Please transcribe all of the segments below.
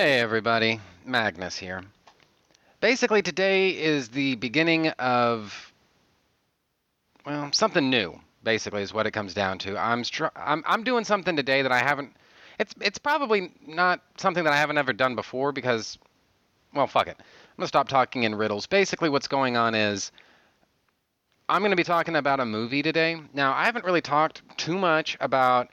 Hey everybody, Magnus here. Basically, today is the beginning of well, something new. Basically, is what it comes down to. I'm str- I'm I'm doing something today that I haven't. It's it's probably not something that I haven't ever done before because, well, fuck it. I'm gonna stop talking in riddles. Basically, what's going on is. I'm going to be talking about a movie today. Now, I haven't really talked too much about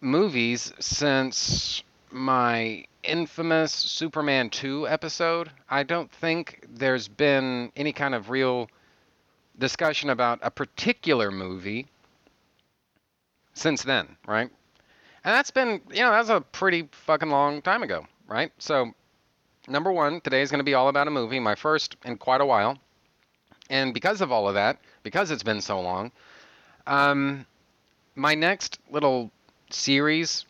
movies since my infamous Superman 2 episode. I don't think there's been any kind of real discussion about a particular movie since then, right? And that's been, you know, that's a pretty fucking long time ago, right? So, number one, today is going to be all about a movie, my first in quite a while. And because of all of that, because it's been so long, um, my next little series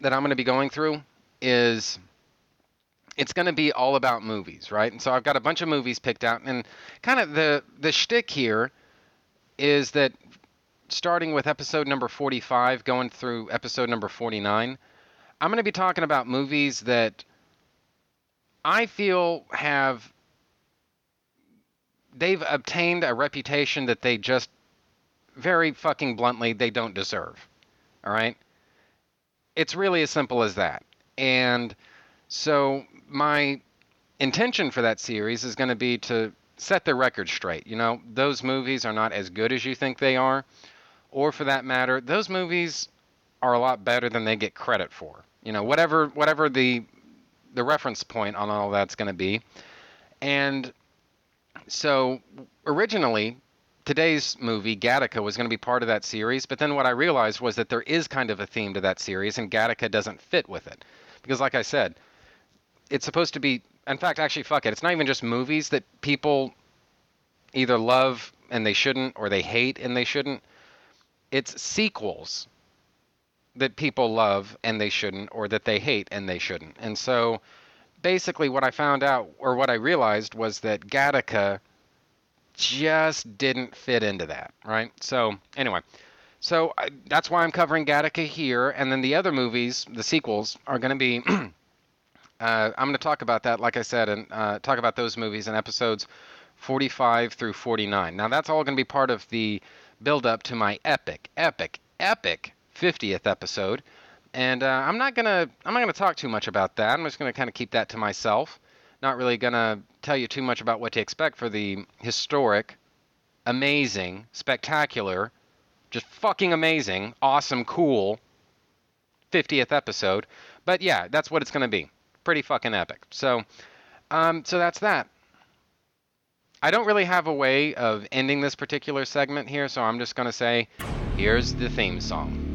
that I'm going to be going through is it's going to be all about movies, right? And so I've got a bunch of movies picked out, and kind of the the shtick here is that starting with episode number 45, going through episode number 49, I'm going to be talking about movies that I feel have they've obtained a reputation that they just very fucking bluntly they don't deserve. All right? It's really as simple as that. And so my intention for that series is going to be to set the record straight. You know, those movies are not as good as you think they are, or for that matter, those movies are a lot better than they get credit for. You know, whatever whatever the the reference point on all that's going to be. And so originally today's movie Gattaca was going to be part of that series, but then what I realized was that there is kind of a theme to that series and Gattaca doesn't fit with it. Because like I said, it's supposed to be in fact actually fuck it. It's not even just movies that people either love and they shouldn't or they hate and they shouldn't. It's sequels that people love and they shouldn't or that they hate and they shouldn't. And so basically what I found out or what I realized was that Gattaca just didn't fit into that, right? So anyway, so I, that's why I'm covering Gattaca here, and then the other movies, the sequels, are going to be. uh, I'm going to talk about that, like I said, and uh, talk about those movies in episodes 45 through 49. Now that's all going to be part of the build up to my epic, epic, epic 50th episode. And uh, I'm not gonna I'm not gonna talk too much about that. I'm just gonna kind of keep that to myself. Not really gonna tell you too much about what to expect for the historic, amazing, spectacular, just fucking amazing, awesome, cool 50th episode. But yeah, that's what it's gonna be. Pretty fucking epic. So, um, so that's that. I don't really have a way of ending this particular segment here, so I'm just gonna say, here's the theme song.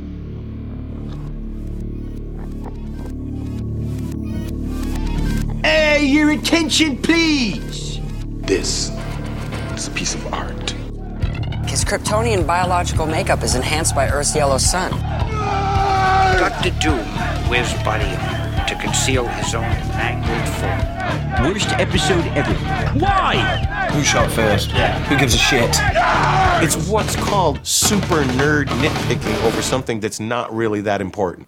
Hey, your attention, please! This is a piece of art. His Kryptonian biological makeup is enhanced by Earth's yellow sun. Dr. Doom wears body armor to conceal his own mangled form. Worst episode ever. Why? Who shot first? Yeah. Who gives a shit? It's what's called super nerd nitpicking over something that's not really that important.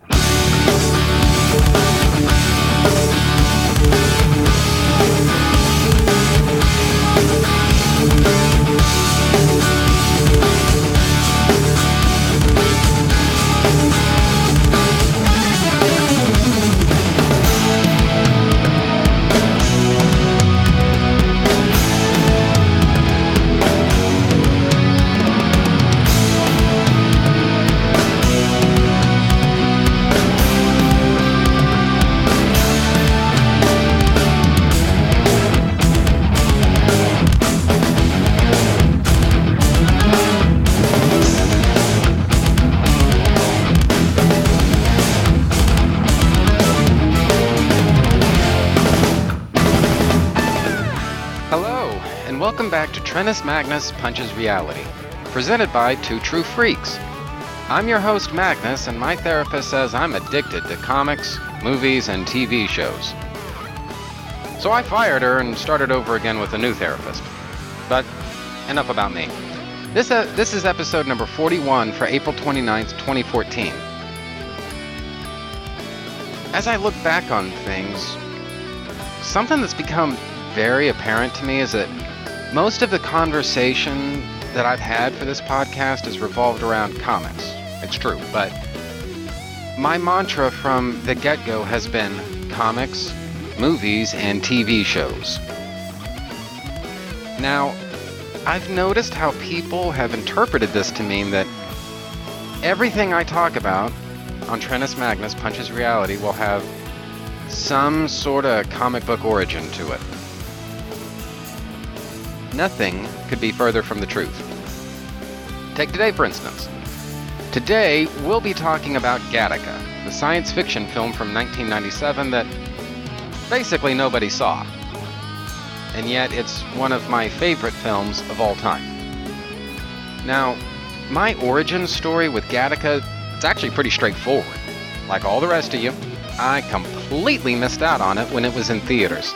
Trentus Magnus Punches Reality, presented by Two True Freaks. I'm your host, Magnus, and my therapist says I'm addicted to comics, movies, and TV shows. So I fired her and started over again with a new therapist. But enough about me. This, uh, this is episode number 41 for April 29th, 2014. as I look back on things, something that's become very apparent to me is that most of the conversation that I've had for this podcast has revolved around comics. It's true, but my mantra from the get go has been comics, movies, and TV shows. Now, I've noticed how people have interpreted this to mean that everything I talk about on Trentus Magnus Punches Reality will have some sort of comic book origin to it. Nothing could be further from the truth. Take today, for instance. Today, we'll be talking about Gattaca, the science fiction film from 1997 that basically nobody saw. And yet, it's one of my favorite films of all time. Now, my origin story with Gattaca, it's actually pretty straightforward. Like all the rest of you, I completely missed out on it when it was in theaters.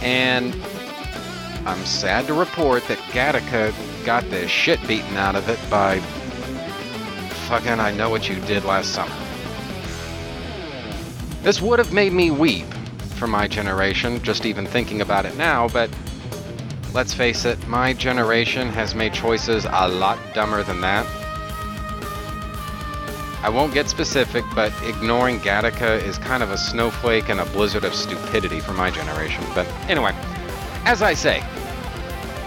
And I'm sad to report that Gattaca got the shit beaten out of it by fucking I Know What You Did Last Summer. This would have made me weep for my generation, just even thinking about it now, but let's face it, my generation has made choices a lot dumber than that. I won't get specific, but ignoring Gattaca is kind of a snowflake and a blizzard of stupidity for my generation. But anyway, as I say,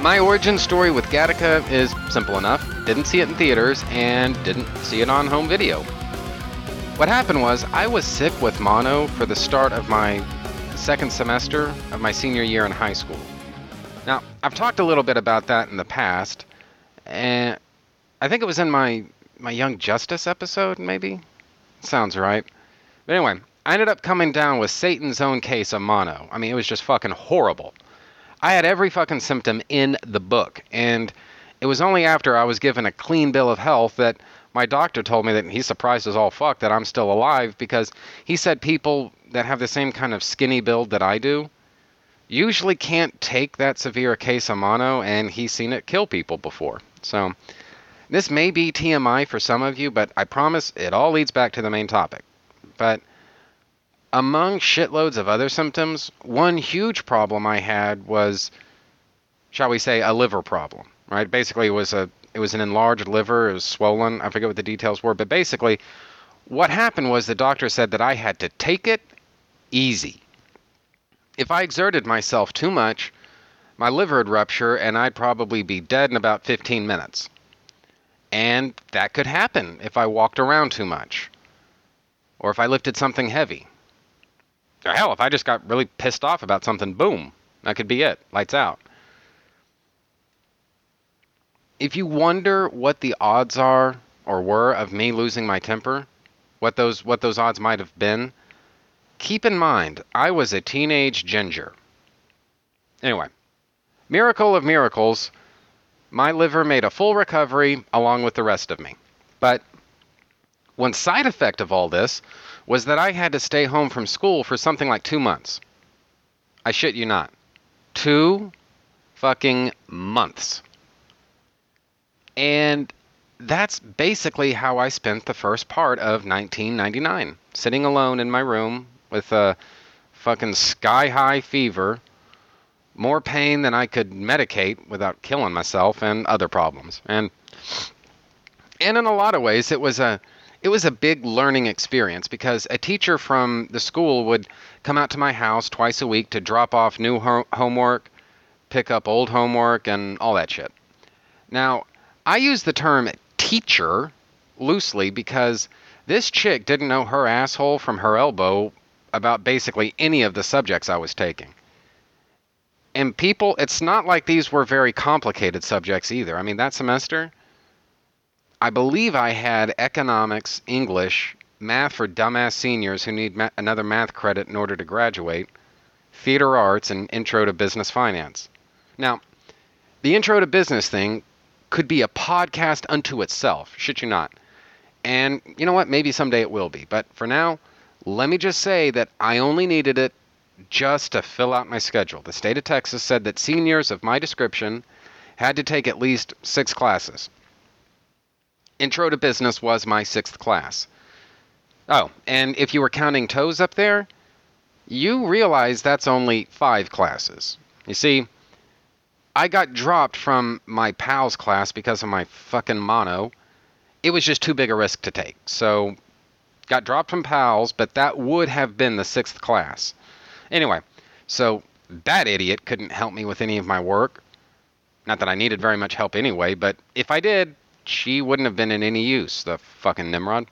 my origin story with Gattaca is simple enough. Didn't see it in theaters and didn't see it on home video. What happened was I was sick with mono for the start of my second semester of my senior year in high school. Now, I've talked a little bit about that in the past, and I think it was in my my Young Justice episode, maybe. Sounds right. But anyway, I ended up coming down with Satan's own case of mono. I mean, it was just fucking horrible. I had every fucking symptom in the book, and it was only after I was given a clean bill of health that my doctor told me that he's surprised as all fuck that I'm still alive because he said people that have the same kind of skinny build that I do usually can't take that severe a case of mono, and he's seen it kill people before. So, this may be TMI for some of you, but I promise it all leads back to the main topic. But among shitloads of other symptoms, one huge problem I had was, shall we say, a liver problem. Right? Basically, it was a it was an enlarged liver. It was swollen. I forget what the details were, but basically, what happened was the doctor said that I had to take it easy. If I exerted myself too much, my liver would rupture and I'd probably be dead in about 15 minutes. And that could happen if I walked around too much. Or if I lifted something heavy. Or hell, if I just got really pissed off about something, boom, that could be it. Lights out. If you wonder what the odds are or were of me losing my temper, what those what those odds might have been, keep in mind I was a teenage ginger. Anyway, miracle of miracles, my liver made a full recovery along with the rest of me. But one side effect of all this was that I had to stay home from school for something like two months. I shit you not. Two fucking months. And that's basically how I spent the first part of 1999, sitting alone in my room with a fucking sky high fever, more pain than I could medicate without killing myself, and other problems. And and in a lot of ways, it was a it was a big learning experience because a teacher from the school would come out to my house twice a week to drop off new ho- homework, pick up old homework, and all that shit. Now, I use the term teacher loosely because this chick didn't know her asshole from her elbow about basically any of the subjects I was taking. And people, it's not like these were very complicated subjects either. I mean, that semester, I believe I had economics, English, math for dumbass seniors who need ma- another math credit in order to graduate, theater arts, and intro to business finance. Now, the intro to business thing could be a podcast unto itself, should you not. And you know what? Maybe someday it will be. But for now, let me just say that I only needed it just to fill out my schedule. The state of Texas said that seniors of my description had to take at least six classes. Intro to Business was my sixth class. Oh, and if you were counting toes up there, you realize that's only five classes. You see, I got dropped from my PALS class because of my fucking mono. It was just too big a risk to take. So, got dropped from PALS, but that would have been the sixth class. Anyway, so that idiot couldn't help me with any of my work. Not that I needed very much help anyway, but if I did, she wouldn't have been in any use, the fucking Nimrod.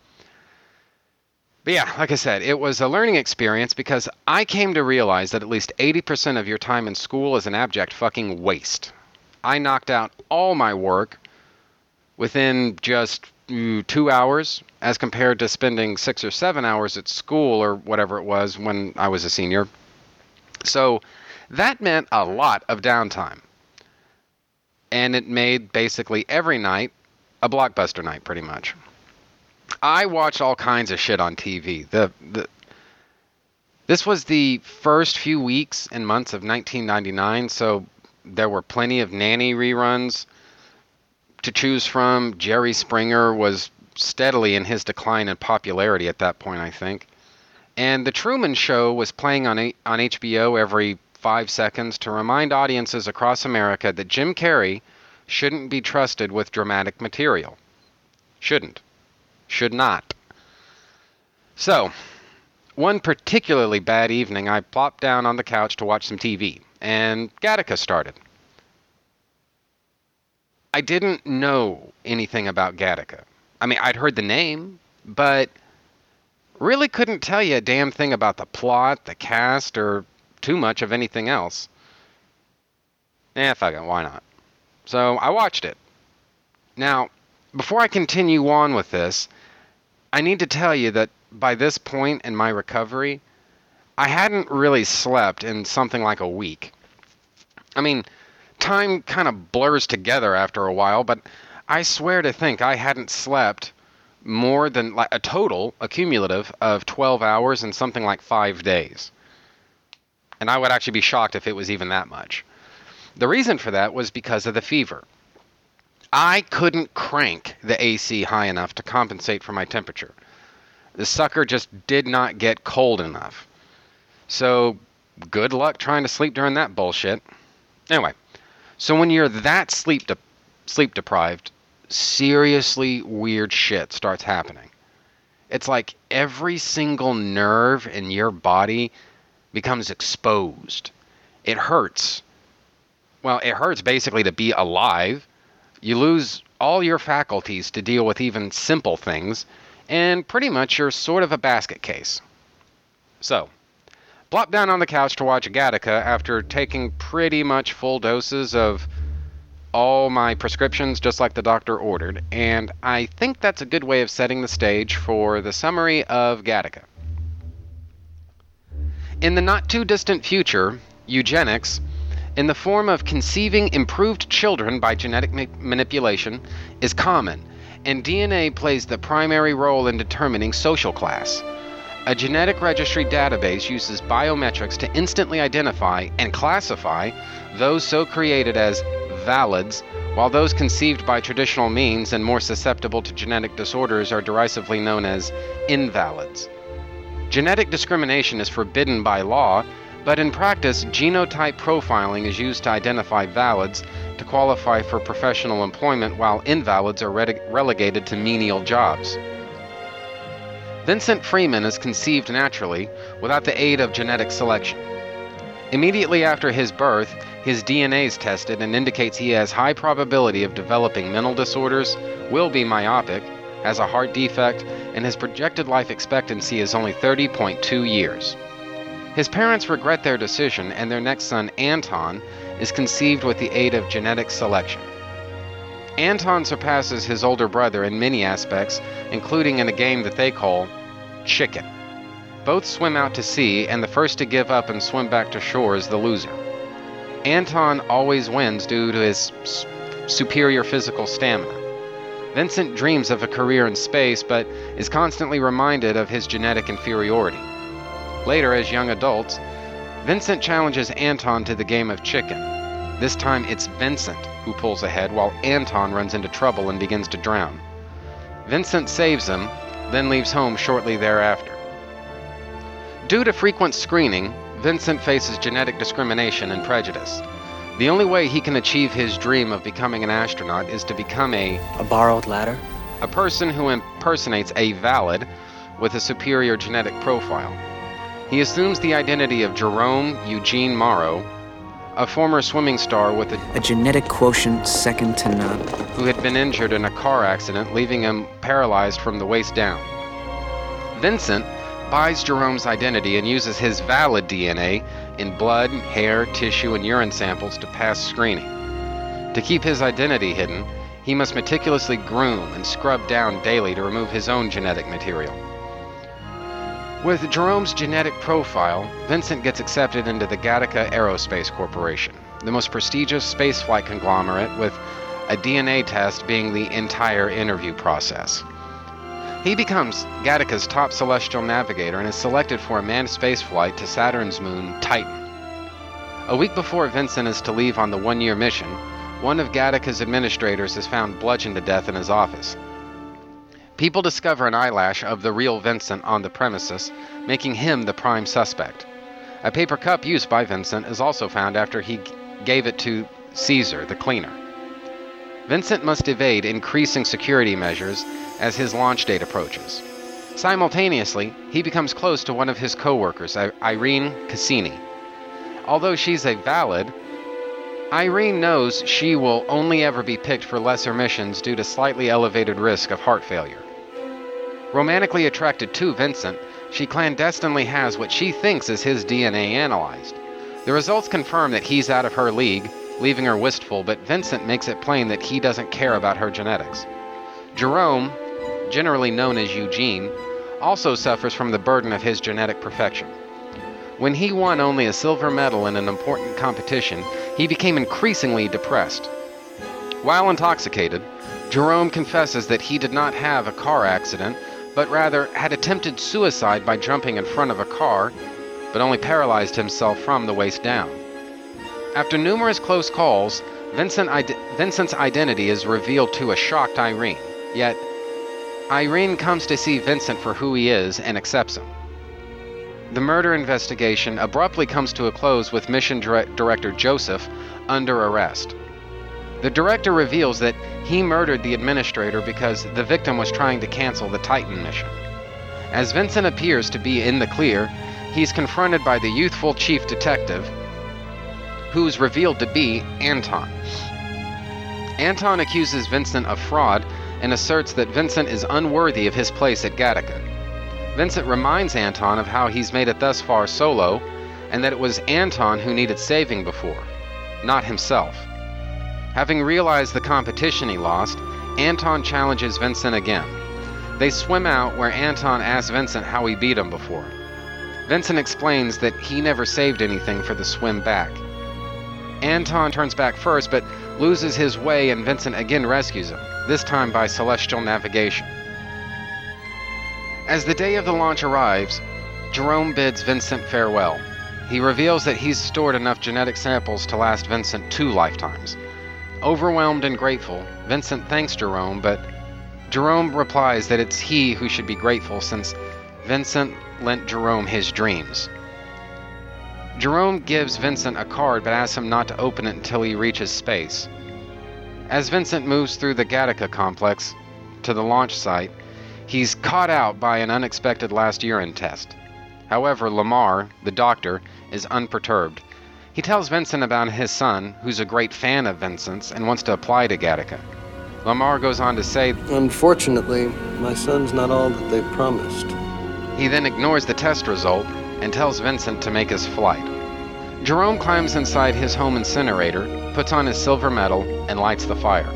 But yeah, like I said, it was a learning experience because I came to realize that at least 80% of your time in school is an abject fucking waste. I knocked out all my work within just mm, two hours as compared to spending six or seven hours at school or whatever it was when I was a senior. So that meant a lot of downtime. And it made basically every night a blockbuster night, pretty much. I watched all kinds of shit on TV. The, the this was the first few weeks and months of 1999, so there were plenty of nanny reruns to choose from. Jerry Springer was steadily in his decline in popularity at that point, I think. And The Truman Show was playing on, on HBO every five seconds to remind audiences across America that Jim Carrey shouldn't be trusted with dramatic material. Shouldn't. Should not. So, one particularly bad evening, I plopped down on the couch to watch some TV, and Gattaca started. I didn't know anything about Gattaca. I mean, I'd heard the name, but really couldn't tell you a damn thing about the plot, the cast, or too much of anything else. Eh, fuck it, why not? So I watched it. Now, before I continue on with this, I need to tell you that by this point in my recovery, I hadn't really slept in something like a week. I mean, time kind of blurs together after a while, but I swear to think I hadn't slept more than like a total, a cumulative of 12 hours in something like five days. And I would actually be shocked if it was even that much. The reason for that was because of the fever. I couldn't crank the AC high enough to compensate for my temperature. The sucker just did not get cold enough. So, good luck trying to sleep during that bullshit. Anyway, so when you're that sleep de- sleep deprived, seriously weird shit starts happening. It's like every single nerve in your body becomes exposed. It hurts. Well, it hurts basically to be alive. You lose all your faculties to deal with even simple things, and pretty much you're sort of a basket case. So, plop down on the couch to watch Gattaca after taking pretty much full doses of all my prescriptions just like the doctor ordered, and I think that's a good way of setting the stage for the summary of Gattaca. In the not too distant future, eugenics, in the form of conceiving improved children by genetic ma- manipulation, is common, and DNA plays the primary role in determining social class. A genetic registry database uses biometrics to instantly identify and classify those so created as valids, while those conceived by traditional means and more susceptible to genetic disorders are derisively known as invalids. Genetic discrimination is forbidden by law, but in practice, genotype profiling is used to identify valids to qualify for professional employment, while invalids are rele- relegated to menial jobs. Vincent Freeman is conceived naturally without the aid of genetic selection. Immediately after his birth, his DNA is tested and indicates he has high probability of developing mental disorders, will be myopic, has a heart defect, and his projected life expectancy is only 30.2 years. His parents regret their decision, and their next son, Anton, is conceived with the aid of genetic selection. Anton surpasses his older brother in many aspects, including in a game that they call Chicken. Both swim out to sea, and the first to give up and swim back to shore is the loser. Anton always wins due to his superior physical stamina. Vincent dreams of a career in space, but is constantly reminded of his genetic inferiority. Later, as young adults, Vincent challenges Anton to the game of chicken. This time it's Vincent who pulls ahead while Anton runs into trouble and begins to drown. Vincent saves him, then leaves home shortly thereafter. Due to frequent screening, Vincent faces genetic discrimination and prejudice. The only way he can achieve his dream of becoming an astronaut is to become a A borrowed ladder? a person who impersonates a valid with a superior genetic profile. He assumes the identity of Jerome Eugene Morrow, a former swimming star with a, A genetic quotient second to none. who had been injured in a car accident, leaving him paralyzed from the waist down. Vincent buys Jerome's identity and uses his valid DNA in blood, hair, tissue, and urine samples to pass screening. To keep his identity hidden, he must meticulously groom and scrub down daily to remove his own genetic material. With Jerome's genetic profile, Vincent gets accepted into the Gattaca Aerospace Corporation, the most prestigious spaceflight conglomerate, with a DNA test being the entire interview process. He becomes Gattaca's top celestial navigator and is selected for a manned spaceflight to Saturn's moon, Titan. A week before Vincent is to leave on the one year mission, one of Gattaca's administrators is found bludgeoned to death in his office. People discover an eyelash of the real Vincent on the premises, making him the prime suspect. A paper cup used by Vincent is also found after he gave it to Caesar, the cleaner. Vincent must evade increasing security measures as his launch date approaches. Simultaneously, he becomes close to one of his coworkers, Irene Cassini. Although she's a valid, Irene knows she will only ever be picked for lesser missions due to slightly elevated risk of heart failure. Romantically attracted to Vincent, she clandestinely has what she thinks is his DNA analyzed. The results confirm that he's out of her league, leaving her wistful, but Vincent makes it plain that he doesn't care about her genetics. Jerome, generally known as Eugene, also suffers from the burden of his genetic perfection. When he won only a silver medal in an important competition, he became increasingly depressed. While intoxicated, Jerome confesses that he did not have a car accident, but rather had attempted suicide by jumping in front of a car, but only paralyzed himself from the waist down. After numerous close calls, Vincent Vincent's identity is revealed to a shocked Irene. Yet, Irene comes to see Vincent for who he is and accepts him. The murder investigation abruptly comes to a close with mission dire- director Joseph under arrest. The director reveals that he murdered the administrator because the victim was trying to cancel the Titan mission. As Vincent appears to be in the clear, he's confronted by the youthful chief detective, who's revealed to be Anton. Anton accuses Vincent of fraud and asserts that Vincent is unworthy of his place at Gattaca. Vincent reminds Anton of how he's made it thus far solo, and that it was Anton who needed saving before, not himself. Having realized the competition he lost, Anton challenges Vincent again. They swim out where Anton asks Vincent how he beat him before. Vincent explains that he never saved anything for the swim back. Anton turns back first, but loses his way, and Vincent again rescues him, this time by celestial navigation. As the day of the launch arrives, Jerome bids Vincent farewell. He reveals that he's stored enough genetic samples to last Vincent two lifetimes. Overwhelmed and grateful, Vincent thanks Jerome, but Jerome replies that it's he who should be grateful since Vincent lent Jerome his dreams. Jerome gives Vincent a card but asks him not to open it until he reaches space. As Vincent moves through the Gattaca complex to the launch site, he's caught out by an unexpected last urine test. However, Lamar, the doctor, is unperturbed. He tells Vincent about his son, who's a great fan of Vincent's and wants to apply to Gattaca. Lamar goes on to say Unfortunately, my son's not all that they promised. he then ignores the test result and tells Vincent to make his flight. Jerome climbs inside his home incinerator, puts on his silver medal, and lights the fire.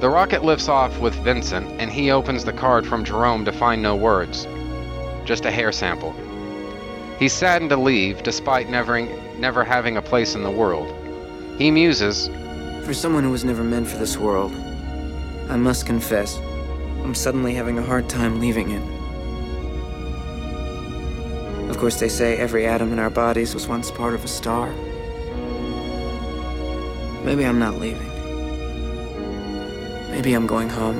The rocket lifts off with Vincent, and he opens the card from Jerome to find no words, just a hair sample. He's saddened to leave, despite never, never having a place in the world. He muses, For someone who was never meant for this world, I must confess, I'm suddenly having a hard time leaving it. Of course, they say every atom in our bodies was once part of a star. Maybe I'm not leaving. Maybe I'm going home.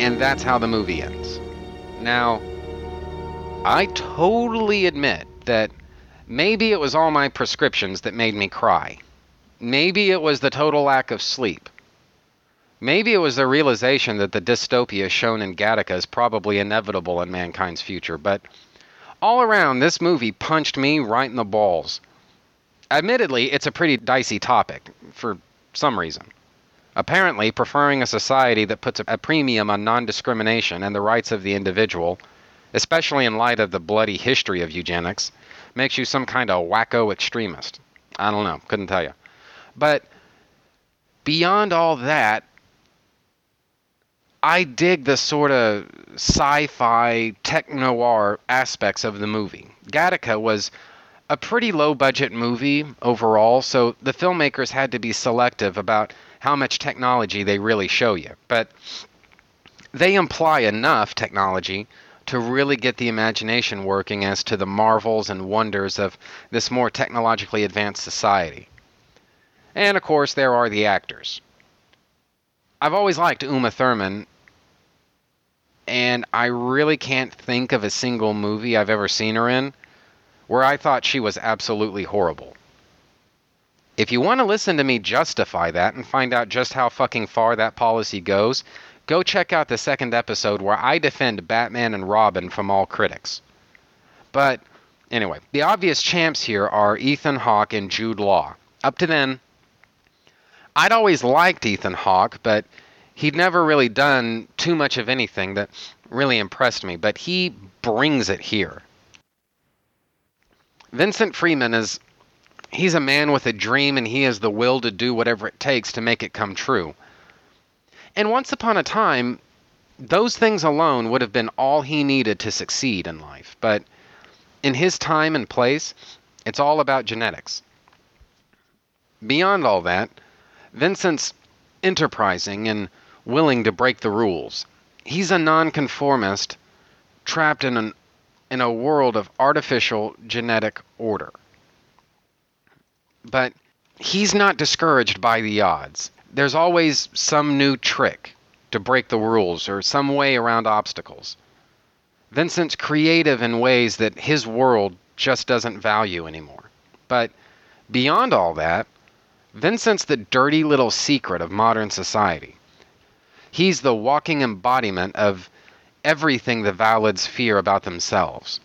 And that's how the movie ends. Now, I totally admit that maybe it was all my prescriptions that made me cry. Maybe it was the total lack of sleep. Maybe it was the realization that the dystopia shown in Gattaca is probably inevitable in mankind's future, but all around, this movie punched me right in the balls. Admittedly, it's a pretty dicey topic, for some reason. Apparently, preferring a society that puts a premium on non discrimination and the rights of the individual, especially in light of the bloody history of eugenics, makes you some kind of wacko extremist. I don't know, couldn't tell you. But beyond all that, I dig the sort of sci fi, tech noir aspects of the movie. Gattaca was a pretty low budget movie overall, so the filmmakers had to be selective about how much technology they really show you. But they imply enough technology to really get the imagination working as to the marvels and wonders of this more technologically advanced society. And of course, there are the actors. I've always liked Uma Thurman, and I really can't think of a single movie I've ever seen her in where I thought she was absolutely horrible. If you want to listen to me justify that and find out just how fucking far that policy goes, go check out the second episode where I defend Batman and Robin from all critics. But anyway, the obvious champs here are Ethan Hawke and Jude Law. Up to then, I'd always liked Ethan Hawke, but he'd never really done too much of anything that really impressed me, but he brings it here. Vincent Freeman is he's a man with a dream and he has the will to do whatever it takes to make it come true. And once upon a time, those things alone would have been all he needed to succeed in life. But in his time and place, it's all about genetics. Beyond all that, Vincent's enterprising and willing to break the rules. He's a nonconformist trapped in an in a world of artificial genetic order. But he's not discouraged by the odds. There's always some new trick to break the rules or some way around obstacles. Vincent's creative in ways that his world just doesn't value anymore. But beyond all that, Vincent's the dirty little secret of modern society. He's the walking embodiment of everything the Valids fear about themselves.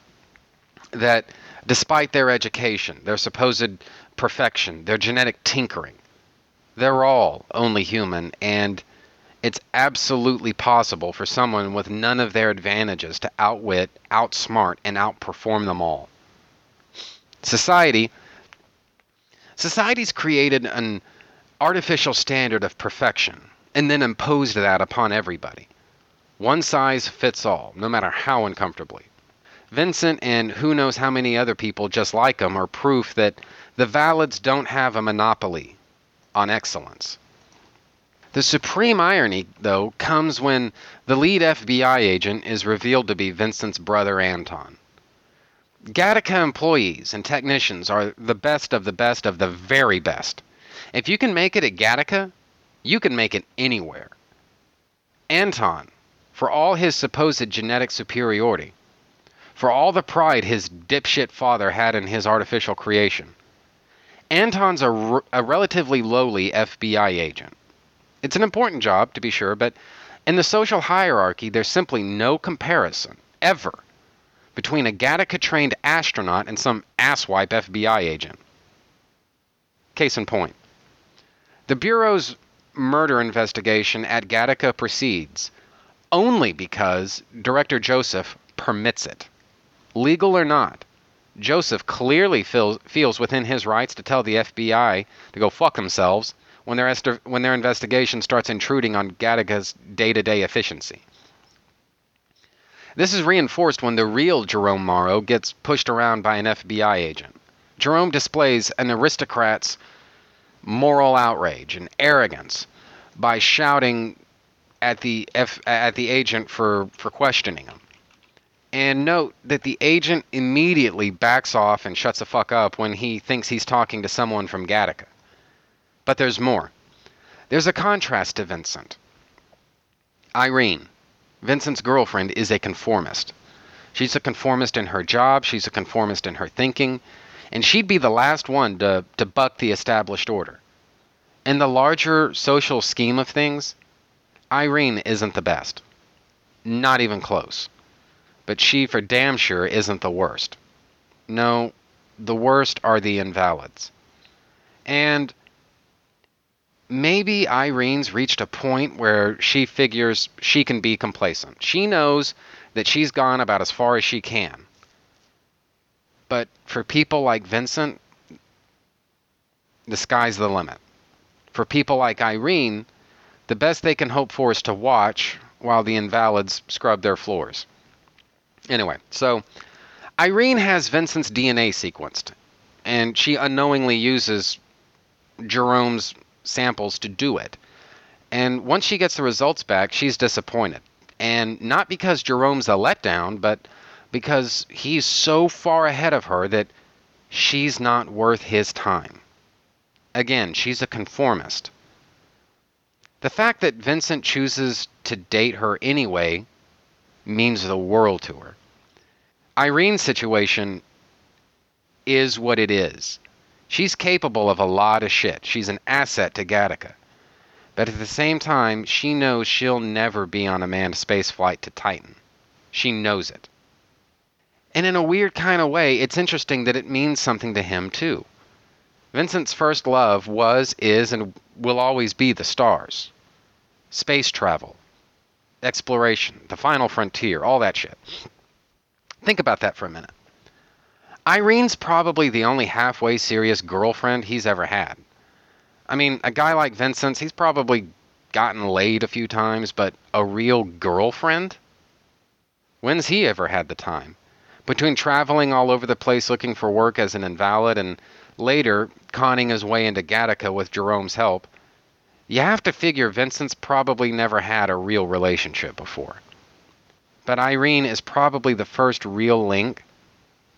That despite their education, their supposed perfection, their genetic tinkering, they're all only human, and it's absolutely possible for someone with none of their advantages to outwit, outsmart, and outperform them all. Society society's created an artificial standard of perfection and then imposed that upon everybody. One size fits all, no matter how uncomfortably. Vincent and who knows how many other people just like him are proof that the Valids don't have a monopoly on excellence. The supreme irony, though, comes when the lead FBI agent is revealed to be Vincent's brother Anton. Gattaca employees and technicians are the best of the best of the very best. If you can make it at Gattaca, you can make it anywhere. Anton, for all his supposed genetic superiority, for all the pride his dipshit father had in his artificial creation. Anton's a, a relatively lowly FBI agent. It's an important job, to be sure, but in the social hierarchy, there's simply no comparison, ever, between a Gattaca trained astronaut and some asswipe FBI agent. Case in point the Bureau's murder investigation at Gattaca proceeds only because Director Joseph permits it. Legal or not, Joseph clearly feels, feels within his rights to tell the FBI to go fuck themselves when their, when their investigation starts intruding on Gattaca's day to day efficiency. This is reinforced when the real Jerome Morrow gets pushed around by an FBI agent. Jerome displays an aristocrat's moral outrage and arrogance by shouting at the F, at the agent for, for questioning him. And note that the agent immediately backs off and shuts the fuck up when he thinks he's talking to someone from Gattaca. But there's more. There's a contrast to Vincent. Irene, Vincent's girlfriend, is a conformist. She's a conformist in her job, she's a conformist in her thinking, and she'd be the last one to, to buck the established order. In the larger social scheme of things, Irene isn't the best. Not even close. But she, for damn sure, isn't the worst. No, the worst are the invalids. And maybe Irene's reached a point where she figures she can be complacent. She knows that she's gone about as far as she can. But for people like Vincent, the sky's the limit. For people like Irene, the best they can hope for is to watch while the invalids scrub their floors. Anyway, so Irene has Vincent's DNA sequenced, and she unknowingly uses Jerome's samples to do it. And once she gets the results back, she's disappointed. And not because Jerome's a letdown, but because he's so far ahead of her that she's not worth his time. Again, she's a conformist. The fact that Vincent chooses to date her anyway means the world to her. Irene's situation is what it is. She's capable of a lot of shit. She's an asset to Gattaca. But at the same time, she knows she'll never be on a manned spaceflight to Titan. She knows it. And in a weird kind of way, it's interesting that it means something to him, too. Vincent's first love was, is, and will always be the stars. Space travel, exploration, the final frontier, all that shit. Think about that for a minute. Irene's probably the only halfway serious girlfriend he's ever had. I mean, a guy like Vincent's, he's probably gotten laid a few times, but a real girlfriend? When's he ever had the time? Between traveling all over the place looking for work as an invalid and later conning his way into Gattaca with Jerome's help, you have to figure Vincent's probably never had a real relationship before. But Irene is probably the first real link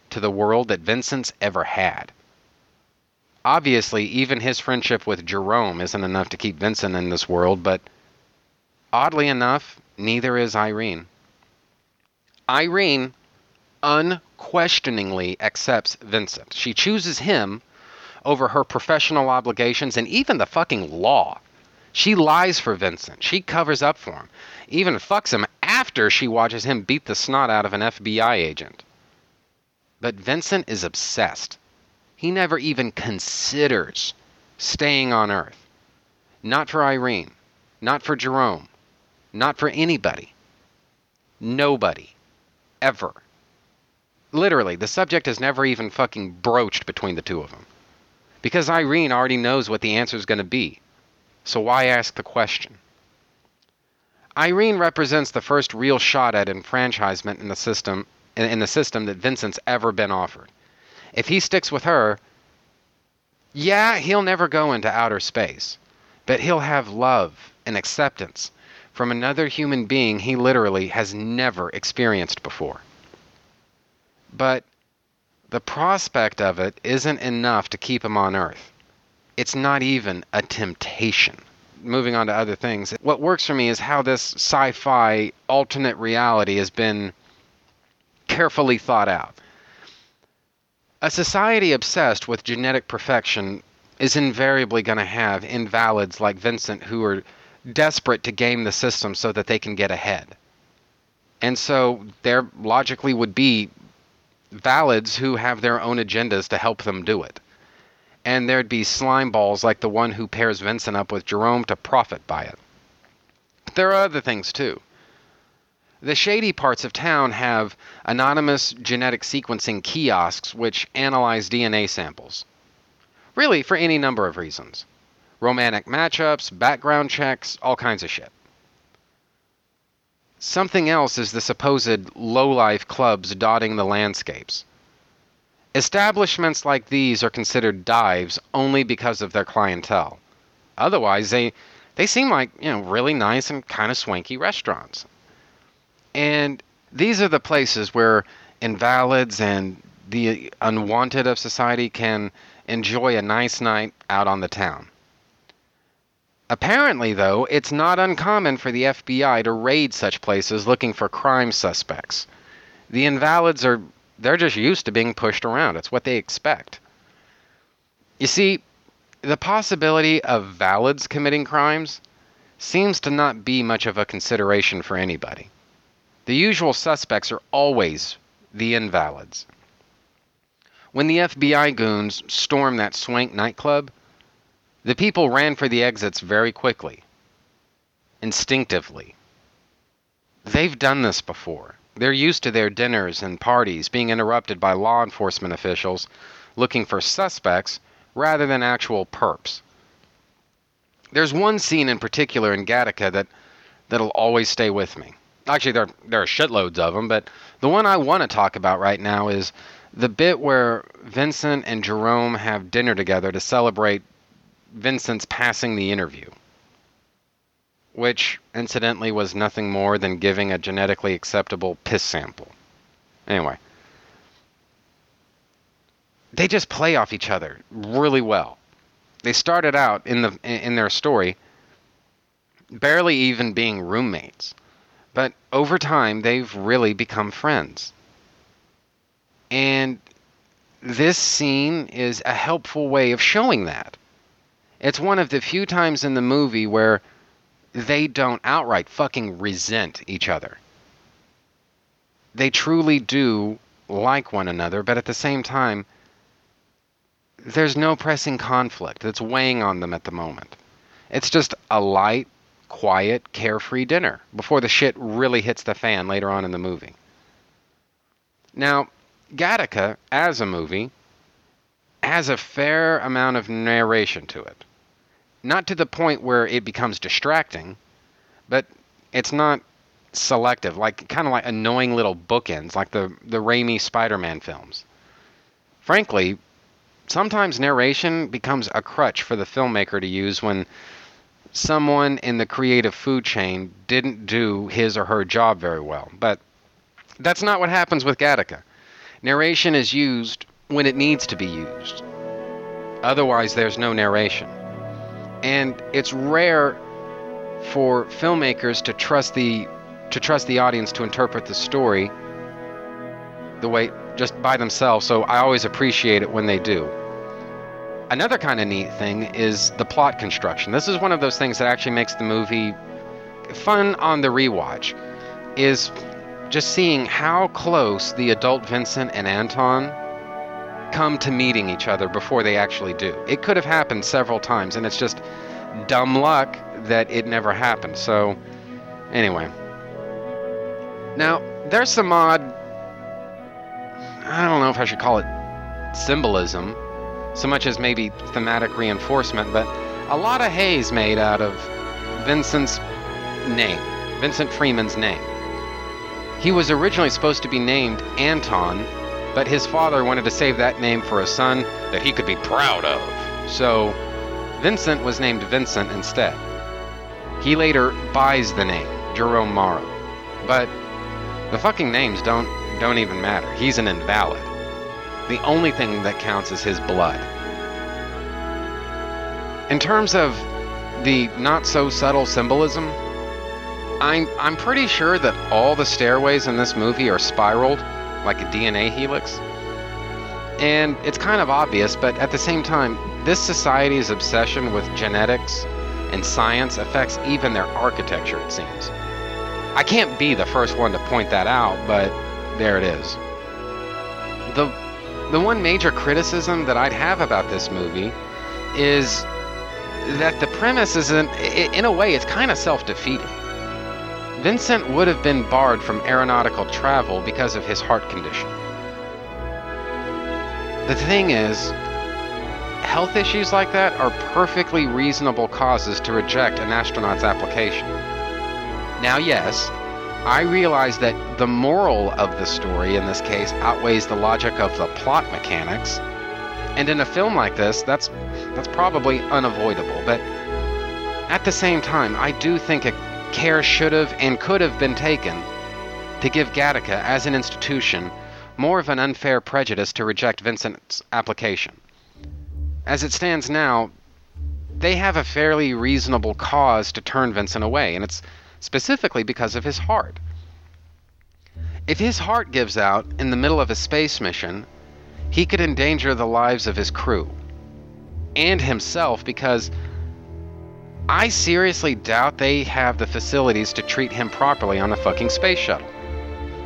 to the world that Vincent's ever had. Obviously, even his friendship with Jerome isn't enough to keep Vincent in this world, but oddly enough, neither is Irene. Irene unquestioningly accepts Vincent. She chooses him over her professional obligations and even the fucking law. She lies for Vincent. She covers up for him. Even fucks him after she watches him beat the snot out of an FBI agent. But Vincent is obsessed. He never even considers staying on Earth. Not for Irene. Not for Jerome. Not for anybody. Nobody. Ever. Literally, the subject has never even fucking broached between the two of them. Because Irene already knows what the answer is going to be. So why ask the question? Irene represents the first real shot at enfranchisement in the system in the system that Vincent's ever been offered. If he sticks with her, yeah, he'll never go into outer space, but he'll have love and acceptance from another human being he literally has never experienced before. But the prospect of it isn't enough to keep him on Earth. It's not even a temptation. Moving on to other things, what works for me is how this sci fi alternate reality has been carefully thought out. A society obsessed with genetic perfection is invariably going to have invalids like Vincent who are desperate to game the system so that they can get ahead. And so there logically would be valids who have their own agendas to help them do it. And there'd be slime balls like the one who pairs Vincent up with Jerome to profit by it. There are other things too. The shady parts of town have anonymous genetic sequencing kiosks which analyze DNA samples. Really, for any number of reasons romantic matchups, background checks, all kinds of shit. Something else is the supposed low-life clubs dotting the landscapes. Establishments like these are considered dives only because of their clientele. Otherwise, they they seem like, you know, really nice and kind of swanky restaurants. And these are the places where invalids and the unwanted of society can enjoy a nice night out on the town. Apparently, though, it's not uncommon for the FBI to raid such places looking for crime suspects. The invalids are they're just used to being pushed around. It's what they expect. You see, the possibility of valids committing crimes seems to not be much of a consideration for anybody. The usual suspects are always the invalids. When the FBI goons stormed that swank nightclub, the people ran for the exits very quickly, instinctively. They've done this before. They're used to their dinners and parties being interrupted by law enforcement officials looking for suspects rather than actual perps. There's one scene in particular in Gattaca that that'll always stay with me. Actually, there there are shitloads of them, but the one I want to talk about right now is the bit where Vincent and Jerome have dinner together to celebrate Vincent's passing the interview, which incidentally was nothing more than giving a genetically acceptable piss sample. Anyway, they just play off each other really well. They started out in the in their story barely even being roommates, but over time they've really become friends. And this scene is a helpful way of showing that. It's one of the few times in the movie where they don't outright fucking resent each other. They truly do like one another, but at the same time, there's no pressing conflict that's weighing on them at the moment. It's just a light, quiet, carefree dinner before the shit really hits the fan later on in the movie. Now, Gattaca, as a movie, has a fair amount of narration to it not to the point where it becomes distracting, but it's not selective, like kind of like annoying little bookends, like the the Raimi Spider-Man films. Frankly, sometimes narration becomes a crutch for the filmmaker to use when someone in the creative food chain didn't do his or her job very well. But that's not what happens with Gattaca. Narration is used when it needs to be used. Otherwise, there's no narration. And it's rare for filmmakers to trust the to trust the audience to interpret the story the way just by themselves, so I always appreciate it when they do. Another kind of neat thing is the plot construction. This is one of those things that actually makes the movie fun on the rewatch is just seeing how close the adult Vincent and Anton come to meeting each other before they actually do. It could have happened several times, and it's just dumb luck that it never happened. So, anyway. Now, there's some odd. I don't know if I should call it symbolism, so much as maybe thematic reinforcement, but a lot of hay's made out of Vincent's name, Vincent Freeman's name. He was originally supposed to be named Anton, but his father wanted to save that name for a son that he could be proud of. So Vincent was named Vincent instead. He later buys the name Jerome Morrow, but the fucking names don't don't even matter. He's an invalid. The only thing that counts is his blood. In terms of the not so subtle symbolism, I'm I'm pretty sure that all the stairways in this movie are spiraled like a DNA helix. And it's kind of obvious, but at the same time, this society's obsession with genetics and science affects even their architecture, it seems. I can't be the first one to point that out, but there it is. The, the one major criticism that I'd have about this movie is that the premise isn't, in a way, it's kind of self defeating. Vincent would have been barred from aeronautical travel because of his heart condition. The thing is, health issues like that are perfectly reasonable causes to reject an astronaut's application. Now, yes, I realize that the moral of the story in this case outweighs the logic of the plot mechanics. And in a film like this, that's that's probably unavoidable, but at the same time, I do think it care should have and could have been taken to give Gattaca, as an institution, more of an unfair prejudice to reject Vincent's application. As it stands now, they have a fairly reasonable cause to turn Vincent away, and it's specifically because of his heart. If his heart gives out in the middle of a space mission, he could endanger the lives of his crew and himself because I seriously doubt they have the facilities to treat him properly on a fucking space shuttle.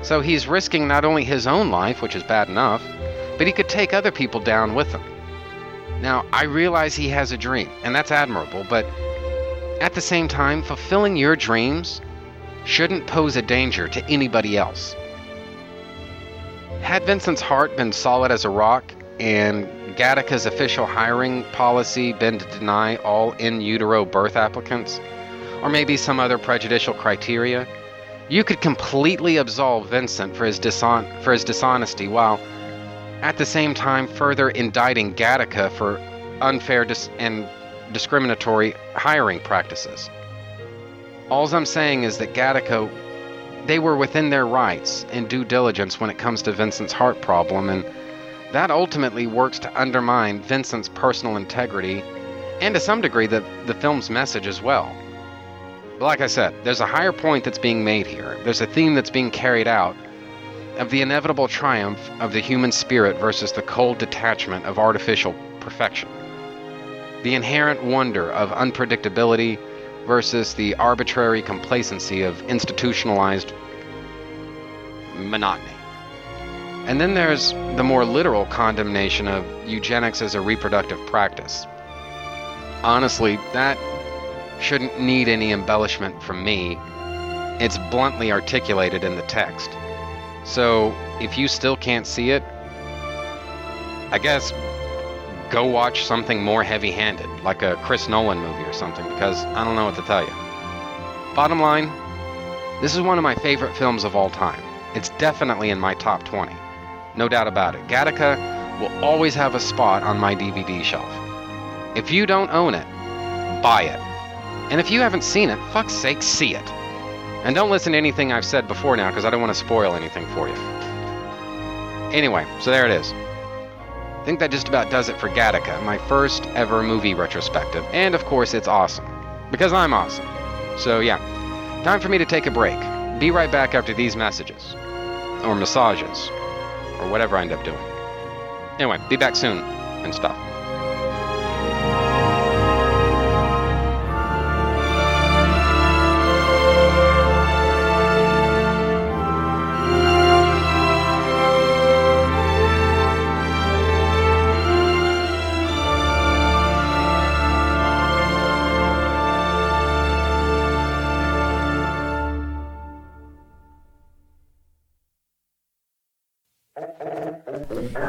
So he's risking not only his own life, which is bad enough, but he could take other people down with him. Now, I realize he has a dream, and that's admirable, but at the same time, fulfilling your dreams shouldn't pose a danger to anybody else. Had Vincent's heart been solid as a rock and Gattaca's official hiring policy been to deny all in utero birth applicants, or maybe some other prejudicial criteria, you could completely absolve Vincent for his, dishon- for his dishonesty while at the same time further indicting Gattaca for unfair dis- and discriminatory hiring practices. All I'm saying is that Gattaca, they were within their rights and due diligence when it comes to Vincent's heart problem, and that ultimately works to undermine Vincent's personal integrity and to some degree the, the film's message as well. But like I said, there's a higher point that's being made here. There's a theme that's being carried out of the inevitable triumph of the human spirit versus the cold detachment of artificial perfection. The inherent wonder of unpredictability versus the arbitrary complacency of institutionalized monotony. And then there's the more literal condemnation of eugenics as a reproductive practice. Honestly, that shouldn't need any embellishment from me. It's bluntly articulated in the text. So, if you still can't see it, I guess go watch something more heavy handed, like a Chris Nolan movie or something, because I don't know what to tell you. Bottom line, this is one of my favorite films of all time. It's definitely in my top 20. No doubt about it. Gattaca will always have a spot on my DVD shelf. If you don't own it, buy it. And if you haven't seen it, fuck's sake, see it. And don't listen to anything I've said before now because I don't want to spoil anything for you. Anyway, so there it is. I think that just about does it for Gattaca, my first ever movie retrospective. And of course, it's awesome. Because I'm awesome. So yeah, time for me to take a break. Be right back after these messages. Or massages or whatever I end up doing. Anyway, be back soon and stuff.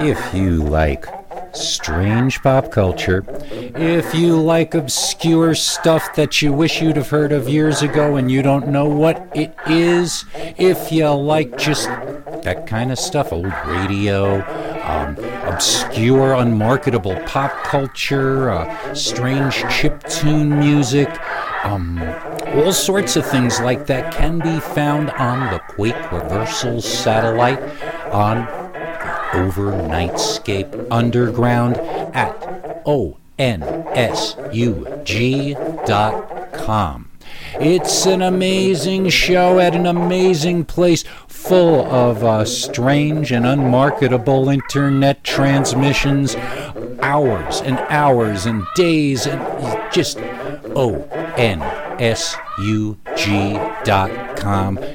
If you like strange pop culture, if you like obscure stuff that you wish you'd have heard of years ago and you don't know what it is, if you like just that kind of stuff, old radio, um, obscure, unmarketable pop culture, uh, strange chip tune music, um, all sorts of things like that can be found on the Quake Reversal satellite on Overnightscape Underground at onsug.com. It's an amazing show at an amazing place full of uh, strange and unmarketable internet transmissions, hours and hours and days, and just onsug.com.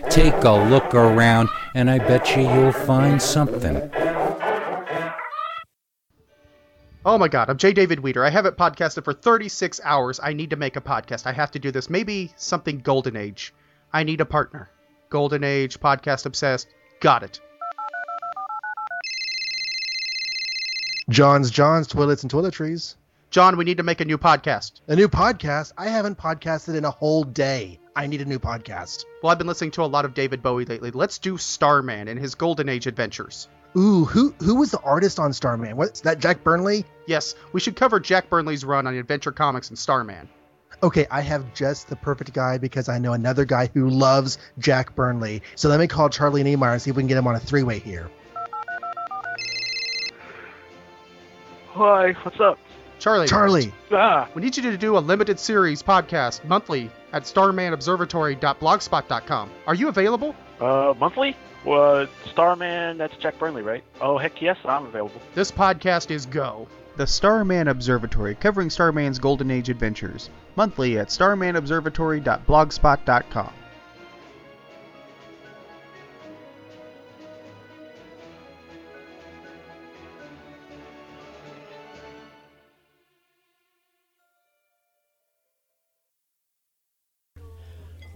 Take a look around, and I bet you you'll find something. Oh my god, I'm J. David Weeder. I haven't podcasted for 36 hours. I need to make a podcast. I have to do this. Maybe something Golden Age. I need a partner. Golden Age, podcast obsessed. Got it. John's John's Toilets and Toiletries. John, we need to make a new podcast. A new podcast? I haven't podcasted in a whole day. I need a new podcast. Well, I've been listening to a lot of David Bowie lately. Let's do Starman and his Golden Age adventures. Ooh, who who was the artist on Starman? What's that? Jack Burnley? Yes, we should cover Jack Burnley's run on Adventure Comics and Starman. Okay, I have just the perfect guy because I know another guy who loves Jack Burnley. So let me call Charlie Niemeyer and see if we can get him on a three-way here. Hi, what's up? Charlie. Charlie. Ah, We need you to do a limited series podcast monthly at starmanobservatory.blogspot.com. Are you available? uh, monthly? Well, Starman, that's Jack Burnley, right? Oh, heck yes, I'm available. This podcast is Go. The Starman Observatory, covering Starman's Golden Age adventures. Monthly at starmanobservatory.blogspot.com.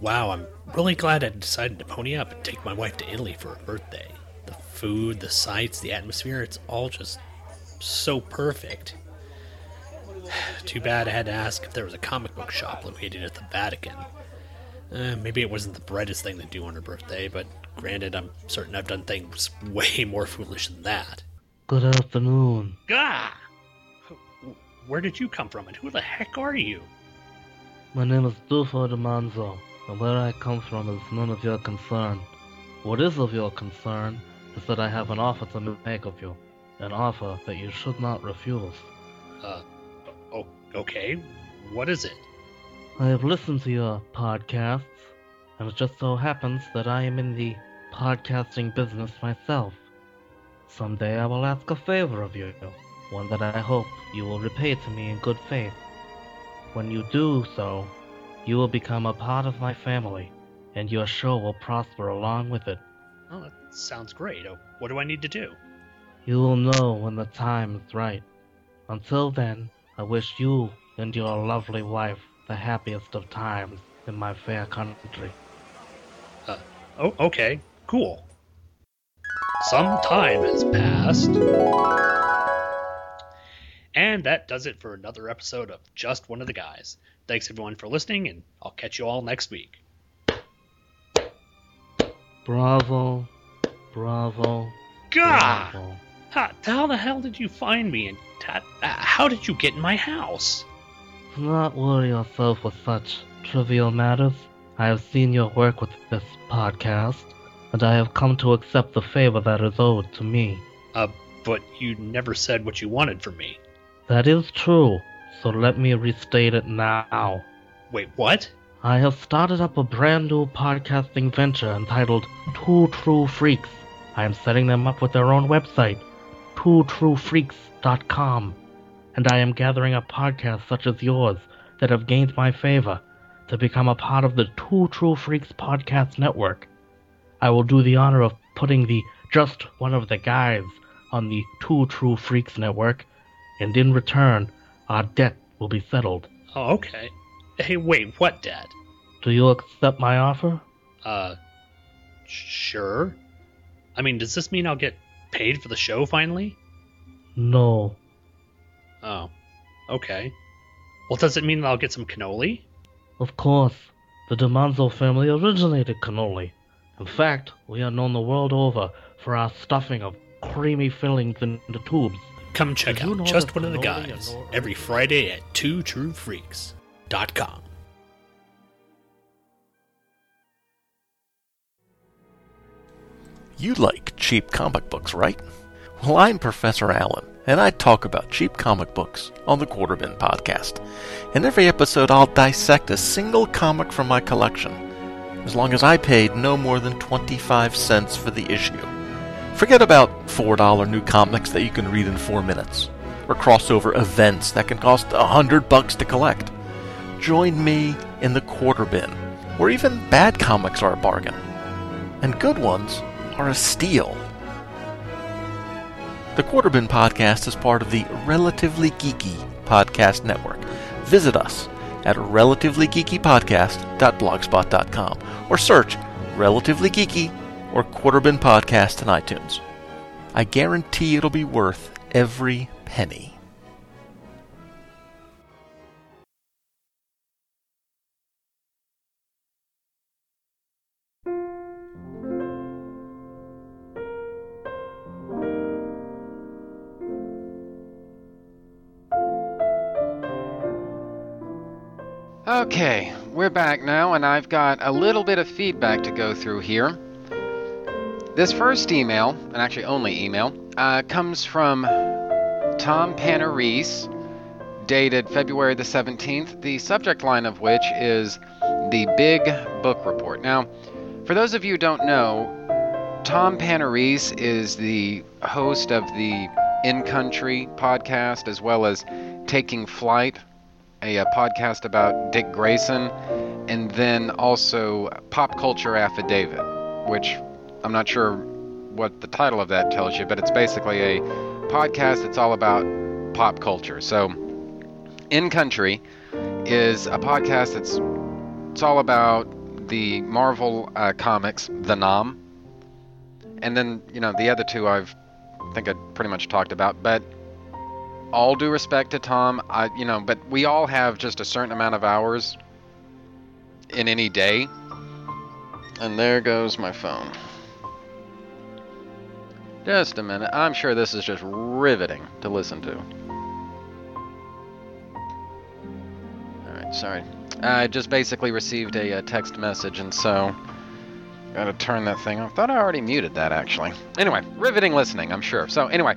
Wow, I'm really glad I decided to pony up and take my wife to Italy for her birthday. The food, the sights, the atmosphere, it's all just so perfect. Too bad I had to ask if there was a comic book shop located at the Vatican. Uh, maybe it wasn't the brightest thing to do on her birthday, but granted, I'm certain I've done things way more foolish than that. Good afternoon. Gah! Where did you come from, and who the heck are you? My name is Dufo de Manzo, and where I come from is none of your concern. What is of your concern is that I have an offer to make of you, an offer that you should not refuse. Uh, oh, okay. What is it? I have listened to your podcasts, and it just so happens that I am in the podcasting business myself. Someday I will ask a favor of you, one that I hope you will repay to me in good faith. When you do so, you will become a part of my family, and your show will prosper along with it. Oh, that sounds great. Oh, what do I need to do? You will know when the time is right. Until then, I wish you and your lovely wife the happiest of times in my fair country. Uh, oh, okay. Cool. Some time has passed. And that does it for another episode of Just One of the Guys. Thanks everyone for listening, and I'll catch you all next week. Bravo, bravo, Gah! bravo. How, how the hell did you find me, and how, how did you get in my house? Do not worry yourself with such trivial matters. I have seen your work with this podcast, and I have come to accept the favor that is owed to me. Uh, but you never said what you wanted from me. That is true, so let me restate it now. Wait, what? I have started up a brand new podcasting venture entitled Two True Freaks. I am setting them up with their own website, twotruefreaks.com, and I am gathering up podcasts such as yours that have gained my favor to become a part of the Two True Freaks podcast network. I will do the honor of putting the Just One of the Guys on the Two True Freaks network, and in return, our debt will be settled. Oh, okay. Hey, wait, what, debt? Do you accept my offer? Uh, sure. I mean, does this mean I'll get paid for the show finally? No. Oh, okay. Well, does it mean that I'll get some cannoli? Of course. The DiManzo family originated cannoli. In fact, we are known the world over for our stuffing of creamy fillings in the tubes. Come check out Just One of the Guys every Friday at twotruefreaks.com. You like cheap comic books, right? Well, I'm Professor Allen, and I talk about cheap comic books on the Quarterbin podcast. In every episode, I'll dissect a single comic from my collection, as long as I paid no more than 25 cents for the issue. Forget about $4 new comics that you can read in 4 minutes, or crossover events that can cost a hundred bucks to collect. Join me in the quarter bin, where even bad comics are a bargain, and good ones are a steal. The Quarterbin Podcast is part of the Relatively Geeky Podcast Network. Visit us at relativelygeekypodcast.blogspot.com or search Relatively Geeky or Quarterbin Podcast in iTunes. I guarantee it'll be worth every penny. Okay, we're back now, and I've got a little bit of feedback to go through here. This first email, and actually only email, uh, comes from Tom Panarese, dated February the 17th, the subject line of which is the Big Book Report. Now, for those of you who don't know, Tom Panarese is the host of the In Country podcast as well as Taking Flight, a, a podcast about Dick Grayson, and then also Pop Culture Affidavit, which I'm not sure what the title of that tells you, but it's basically a podcast that's all about pop culture. So, In Country is a podcast that's it's all about the Marvel uh, comics, The 'Nam, and then you know the other two I've I think I pretty much talked about, but all due respect to Tom, I you know, but we all have just a certain amount of hours in any day. And there goes my phone. Just a minute. I'm sure this is just riveting to listen to. Alright, sorry. I just basically received a, uh text message, and so. Gotta turn that thing off. Thought I already muted that, actually. Anyway, riveting listening, I'm sure. So, anyway,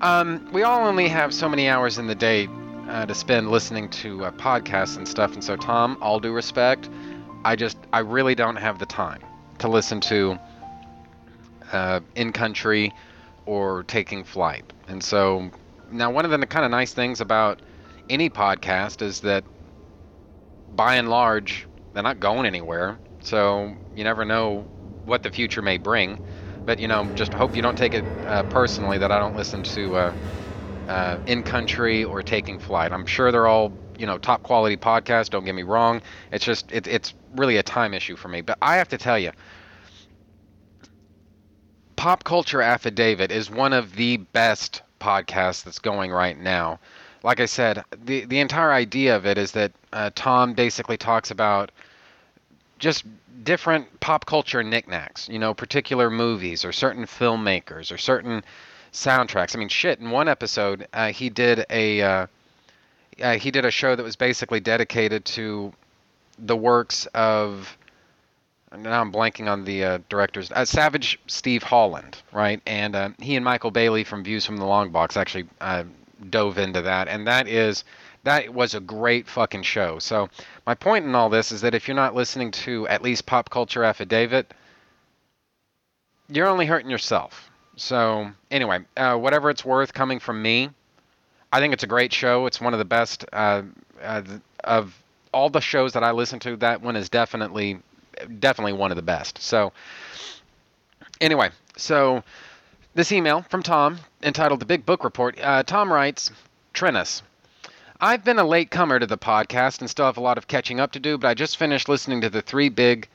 um, we all only have so many hours in the day uh, to spend listening to uh, podcasts and stuff, and so, Tom, all due respect, I just, I really don't have the time to listen to uh, in country or taking flight. And so now one of the kind of nice things about any podcast is that by and large they're not going anywhere. So you never know what the future may bring. But you know, just hope you don't take it uh, personally that I don't listen to uh, uh, in country or taking flight. I'm sure they're all you know top quality podcasts. Don't get me wrong. It's just it, it's really a time issue for me. But I have to tell you, Pop Culture Affidavit is one of the best podcasts that's going right now. Like I said, the the entire idea of it is that uh, Tom basically talks about just different pop culture knickknacks, you know, particular movies or certain filmmakers or certain soundtracks. I mean, shit. In one episode, uh, he did a uh, uh, he did a show that was basically dedicated to the works of now I'm blanking on the uh, directors. Uh, Savage Steve Holland, right? And uh, he and Michael Bailey from Views from the Long Box actually uh, dove into that, and that is that was a great fucking show. So my point in all this is that if you're not listening to at least Pop Culture Affidavit, you're only hurting yourself. So anyway, uh, whatever it's worth, coming from me, I think it's a great show. It's one of the best uh, of all the shows that I listen to. That one is definitely definitely one of the best. So, anyway, so this email from Tom entitled The Big Book Report. Uh, Tom writes Trentus. I've been a late comer to the podcast and still have a lot of catching up to do, but I just finished listening to the three big,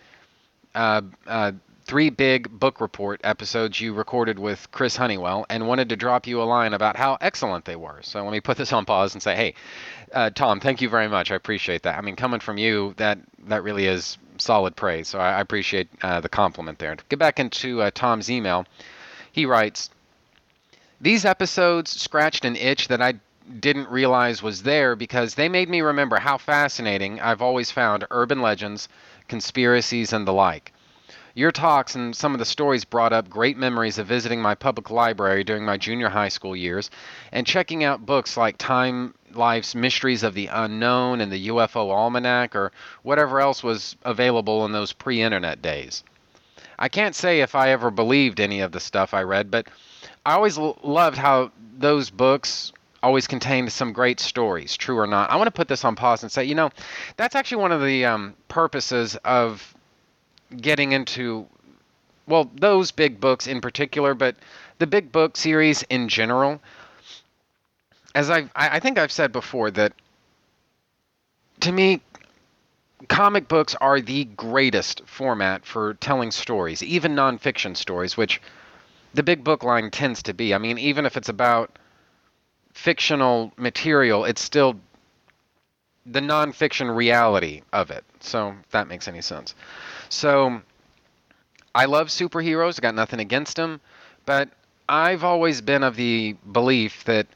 uh, uh, three big book report episodes you recorded with Chris Honeywell, and wanted to drop you a line about how excellent they were. So let me put this on pause and say, hey, uh, Tom, thank you very much. I appreciate that. I mean, coming from you, that that really is solid praise. So I, I appreciate uh, the compliment there. To get back into uh, Tom's email, he writes, "These episodes scratched an itch that I didn't realize was there because they made me remember how fascinating I've always found urban legends, conspiracies, and the like." Your talks and some of the stories brought up great memories of visiting my public library during my junior high school years and checking out books like Time Life's Mysteries of the Unknown and the UFO Almanac or whatever else was available in those pre internet days. I can't say if I ever believed any of the stuff I read, but I always l- loved how those books always contained some great stories, true or not. I want to put this on pause and say, you know, that's actually one of the um, purposes of getting into, well, those big books in particular, but the big book series in general as I, I think I've said before that to me, comic books are the greatest format for telling stories, even nonfiction stories, which the big book line tends to be. I mean, even if it's about fictional material, it's still the nonfiction reality of it. So, if that makes any sense. So, I love superheroes. I got nothing against them. But I've always been of the belief that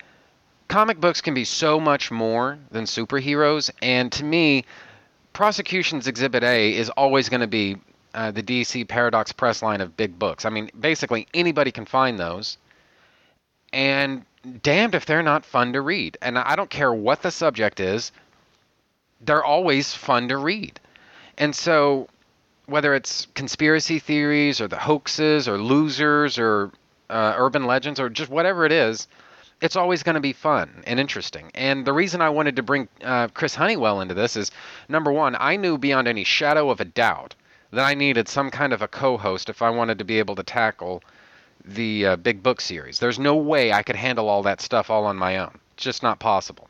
comic books can be so much more than superheroes, and to me, Prosecution's Exhibit A is always going to be uh, the DC Paradox Press line of big books. I mean, basically anybody can find those, and damned if they're not fun to read. And I don't care what the subject is, they're always fun to read. And so, whether it's conspiracy theories or the hoaxes or losers or uh, urban legends or just whatever it is, it's always going to be fun and interesting. And the reason I wanted to bring uh, Chris Honeywell into this is number one, I knew beyond any shadow of a doubt that I needed some kind of a co host if I wanted to be able to tackle the uh, big book series. There's no way I could handle all that stuff all on my own. It's just not possible.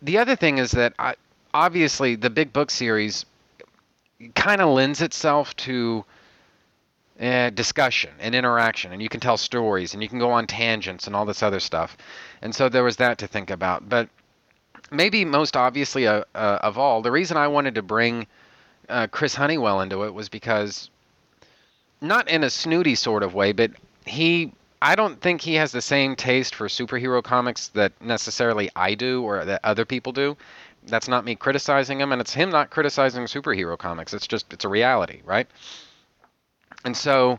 The other thing is that I, obviously the big book series kind of lends itself to uh, discussion and interaction, and you can tell stories and you can go on tangents and all this other stuff. And so there was that to think about. But maybe most obviously uh, uh, of all, the reason I wanted to bring uh, Chris Honeywell into it was because, not in a snooty sort of way, but he. I don't think he has the same taste for superhero comics that necessarily I do or that other people do. That's not me criticizing him, and it's him not criticizing superhero comics. It's just, it's a reality, right? And so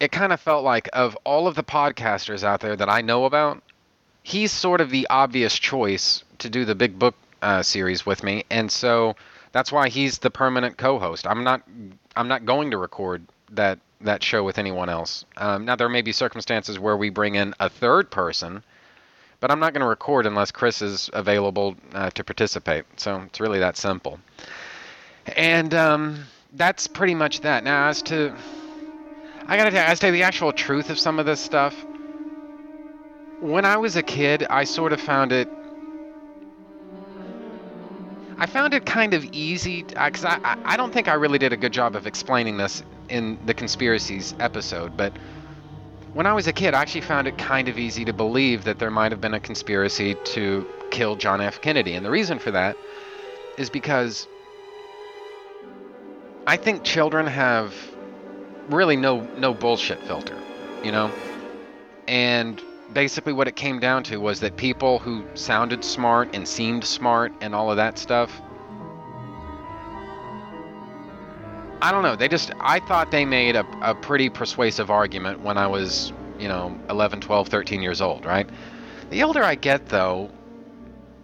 it kind of felt like of all of the podcasters out there that I know about, he's sort of the obvious choice to do the big book uh, series with me, and so that's why he's the permanent co-host. I'm not I'm not going to record that that show with anyone else. Um, now there may be circumstances where we bring in a third person, but I'm not going to record unless Chris is available uh, to participate. So it's really that simple. And um, that's pretty much that. Now as to I gotta tell you, as to the actual truth of some of this stuff, when I was a kid, I sort of found it. I found it kind of easy because I, I, I don't think I really did a good job of explaining this in the conspiracies episode, but when I was a kid, I actually found it kind of easy to believe that there might have been a conspiracy to kill John F. Kennedy. And the reason for that is because I think children have really no no bullshit filter, you know? And basically what it came down to was that people who sounded smart and seemed smart and all of that stuff I don't know. They just I thought they made a, a pretty persuasive argument when I was, you know, 11, 12, 13 years old, right? The older I get though,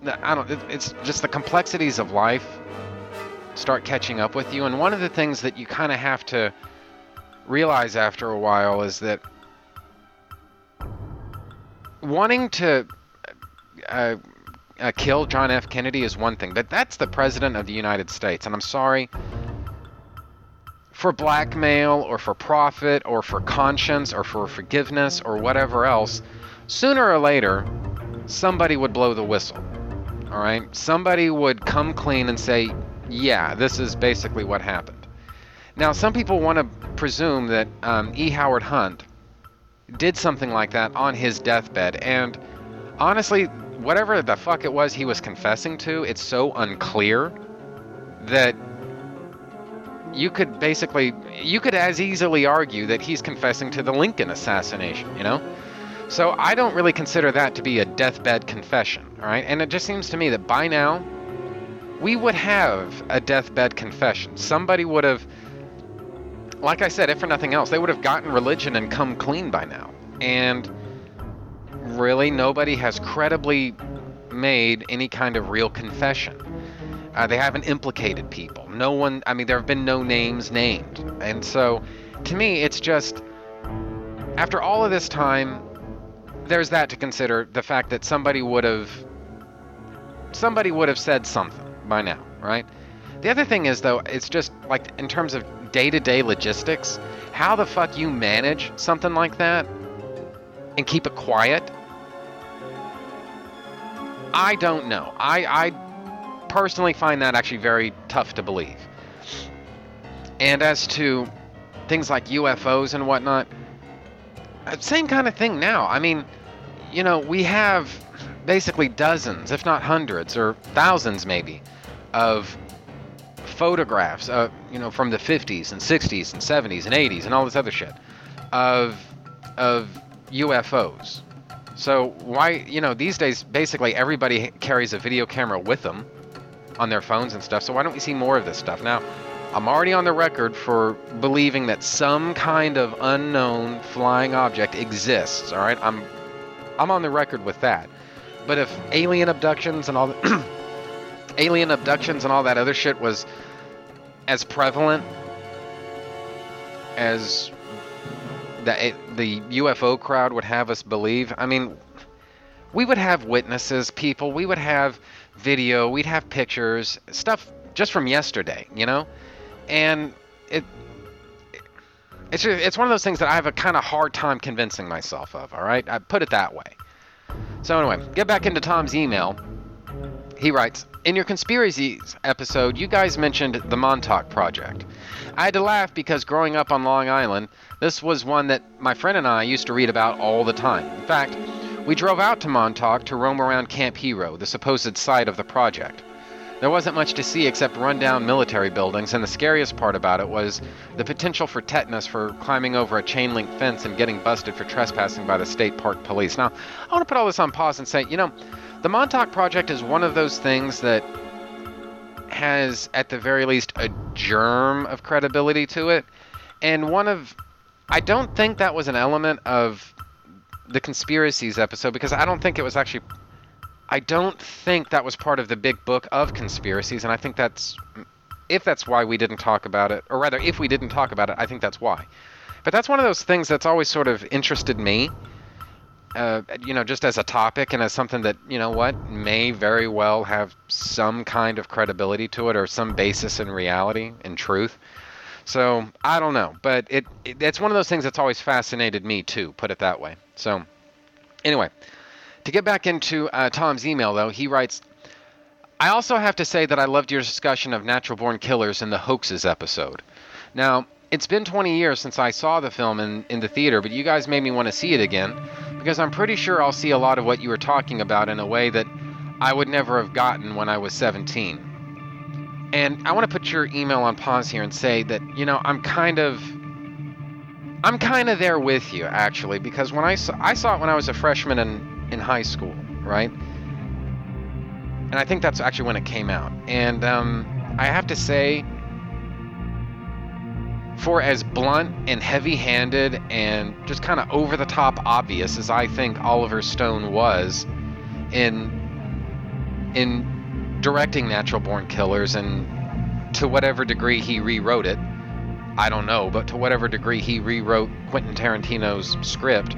I don't it's just the complexities of life start catching up with you and one of the things that you kind of have to realize after a while is that wanting to uh, uh, kill John F. Kennedy is one thing, but that's the president of the United States, and I'm sorry. For blackmail, or for profit, or for conscience, or for forgiveness, or whatever else, sooner or later, somebody would blow the whistle. All right? Somebody would come clean and say, yeah, this is basically what happened. Now, some people want to presume that um, E. Howard Hunt did something like that on his deathbed, and honestly, whatever the fuck it was he was confessing to, it's so unclear that you could basically you could as easily argue that he's confessing to the Lincoln assassination, you know? So I don't really consider that to be a deathbed confession, all right? And it just seems to me that by now we would have a deathbed confession. Somebody would have like I said, if for nothing else, they would have gotten religion and come clean by now. And really, nobody has credibly made any kind of real confession. Uh, they haven't implicated people. No one, I mean, there have been no names named. And so, to me, it's just, after all of this time, there's that to consider the fact that somebody would have, somebody would have said something by now, right? The other thing is, though, it's just like in terms of day to day logistics, how the fuck you manage something like that and keep it quiet, I don't know. I, I personally find that actually very tough to believe. And as to things like UFOs and whatnot, same kind of thing now. I mean, you know, we have basically dozens, if not hundreds or thousands maybe, of photographs, uh, you know, from the 50s and 60s and 70s and 80s and all this other shit of of UFOs. So why, you know, these days basically everybody carries a video camera with them on their phones and stuff. So why don't we see more of this stuff? Now, I'm already on the record for believing that some kind of unknown flying object exists, all right? I'm I'm on the record with that. But if alien abductions and all the alien abductions and all that other shit was as prevalent as the the UFO crowd would have us believe, I mean, we would have witnesses, people. We would have video. We'd have pictures, stuff just from yesterday, you know, and it. It's, it's one of those things that I have a kind of hard time convincing myself of, all right? I put it that way. So, anyway, get back into Tom's email. He writes In your conspiracies episode, you guys mentioned the Montauk Project. I had to laugh because growing up on Long Island, this was one that my friend and I used to read about all the time. In fact, we drove out to Montauk to roam around Camp Hero, the supposed site of the project. There wasn't much to see except rundown military buildings, and the scariest part about it was the potential for tetanus for climbing over a chain link fence and getting busted for trespassing by the state park police. Now, I want to put all this on pause and say, you know, the Montauk Project is one of those things that has, at the very least, a germ of credibility to it. And one of. I don't think that was an element of the conspiracies episode because I don't think it was actually. I don't think that was part of the big book of conspiracies, and I think that's. If that's why we didn't talk about it, or rather, if we didn't talk about it, I think that's why. But that's one of those things that's always sort of interested me uh, you know, just as a topic and as something that, you know what, may very well have some kind of credibility to it or some basis in reality and truth. So I don't know, but it, it it's one of those things that's always fascinated me too. Put it that way. So anyway, to get back into uh, Tom's email though, he writes. I also have to say that I loved your discussion of natural born killers in the hoaxes episode. Now, it's been 20 years since I saw the film in, in the theater, but you guys made me want to see it again because I'm pretty sure I'll see a lot of what you were talking about in a way that I would never have gotten when I was 17. And I want to put your email on pause here and say that, you know, I'm kind of I'm kind of there with you actually because when I saw I saw it when I was a freshman in in high school, right? And I think that's actually when it came out. And um, I have to say for as blunt and heavy handed and just kind of over the top obvious as I think Oliver Stone was in in directing Natural Born Killers and to whatever degree he rewrote it, I don't know, but to whatever degree he rewrote Quentin Tarantino's script,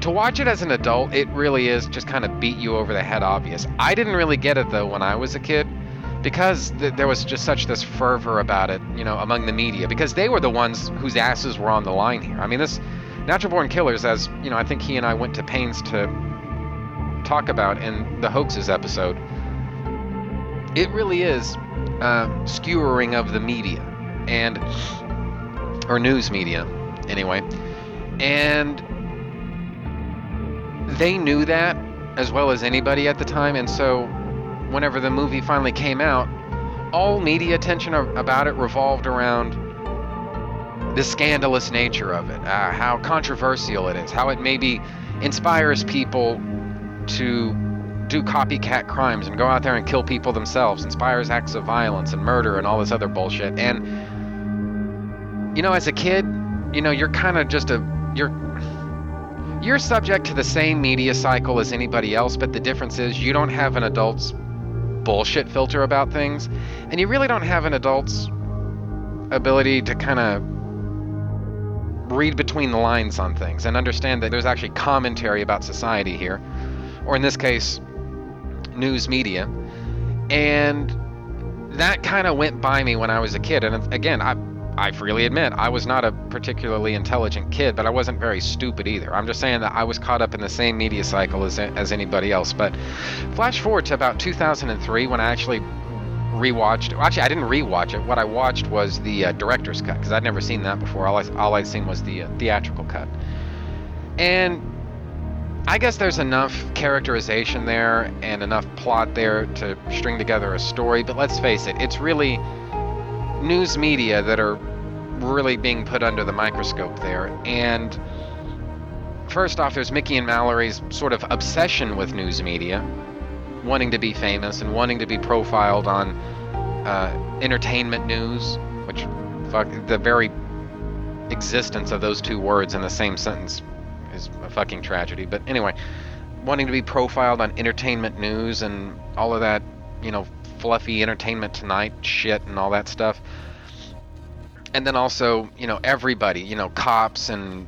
to watch it as an adult, it really is just kind of beat you over the head obvious. I didn't really get it though when I was a kid because th- there was just such this fervor about it, you know, among the media, because they were the ones whose asses were on the line here. I mean, this Natural Born Killers, as you know, I think he and I went to pains to talk about in the hoaxes episode. It really is uh, skewering of the media and or news media, anyway, and they knew that as well as anybody at the time, and so whenever the movie finally came out, all media attention about it revolved around the scandalous nature of it, uh, how controversial it is, how it maybe inspires people to do copycat crimes and go out there and kill people themselves, inspires acts of violence and murder and all this other bullshit. And you know, as a kid, you know, you're kind of just a you're you're subject to the same media cycle as anybody else, but the difference is you don't have an adult's bullshit filter about things, and you really don't have an adult's ability to kind of read between the lines on things and understand that there's actually commentary about society here, or in this case, news media. And that kind of went by me when I was a kid. And again, I I freely admit I was not a particularly intelligent kid, but I wasn't very stupid either. I'm just saying that I was caught up in the same media cycle as as anybody else. But flash forward to about 2003 when I actually rewatched. Actually, I didn't rewatch it. What I watched was the uh, director's cut because I'd never seen that before. All I all I'd seen was the uh, theatrical cut. And I guess there's enough characterization there and enough plot there to string together a story. But let's face it, it's really news media that are really being put under the microscope there. And first off, there's Mickey and Mallory's sort of obsession with news media, wanting to be famous and wanting to be profiled on uh, entertainment news, which fuck the very existence of those two words in the same sentence is a fucking tragedy. But anyway, wanting to be profiled on entertainment news and all of that, you know, fluffy entertainment tonight shit and all that stuff. And then also, you know, everybody, you know, cops and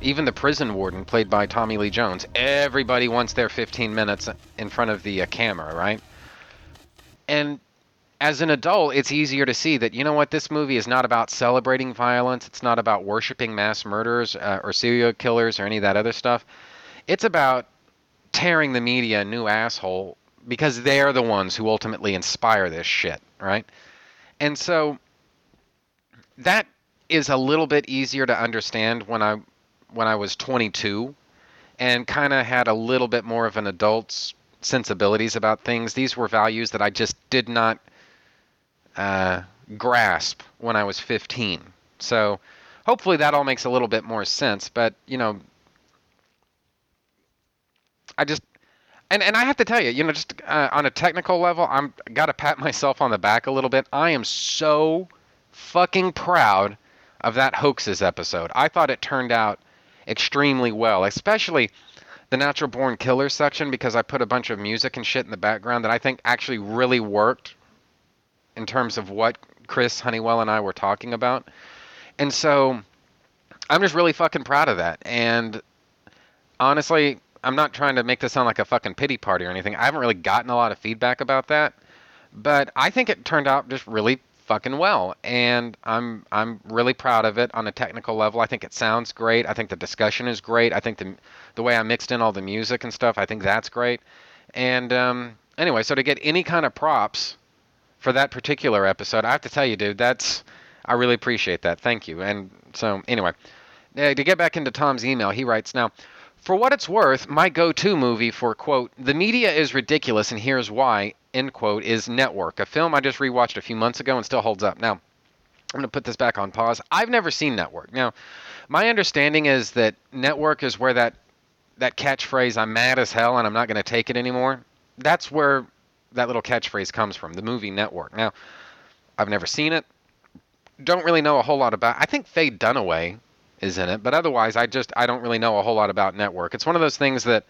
even the prison warden played by Tommy Lee Jones. Everybody wants their 15 minutes in front of the uh, camera, right? And as an adult, it's easier to see that you know what this movie is not about celebrating violence. It's not about worshiping mass murderers uh, or serial killers or any of that other stuff. It's about tearing the media a new asshole because they're the ones who ultimately inspire this shit, right? And so that is a little bit easier to understand when I when I was 22 and kind of had a little bit more of an adult's sensibilities about things. These were values that I just did not uh, grasp when I was 15. So hopefully that all makes a little bit more sense. But you know, I just and and I have to tell you, you know, just uh, on a technical level, I'm got to pat myself on the back a little bit. I am so fucking proud of that hoaxes episode. I thought it turned out extremely well, especially the natural born killer section because I put a bunch of music and shit in the background that I think actually really worked in terms of what Chris Honeywell and I were talking about. And so I'm just really fucking proud of that. And honestly, I'm not trying to make this sound like a fucking pity party or anything. I haven't really gotten a lot of feedback about that, but I think it turned out just really fucking well, and I'm I'm really proud of it on a technical level. I think it sounds great. I think the discussion is great. I think the the way I mixed in all the music and stuff, I think that's great. And um, anyway, so to get any kind of props for that particular episode, I have to tell you, dude, that's I really appreciate that. Thank you. And so anyway, uh, to get back into Tom's email, he writes now. For what it's worth, my go to movie for, quote, the media is ridiculous and here's why, end quote, is Network, a film I just rewatched a few months ago and still holds up. Now, I'm going to put this back on pause. I've never seen Network. Now, my understanding is that Network is where that, that catchphrase, I'm mad as hell and I'm not going to take it anymore, that's where that little catchphrase comes from, the movie Network. Now, I've never seen it. Don't really know a whole lot about I think Faye Dunaway is in it. But otherwise, I just I don't really know a whole lot about Network. It's one of those things that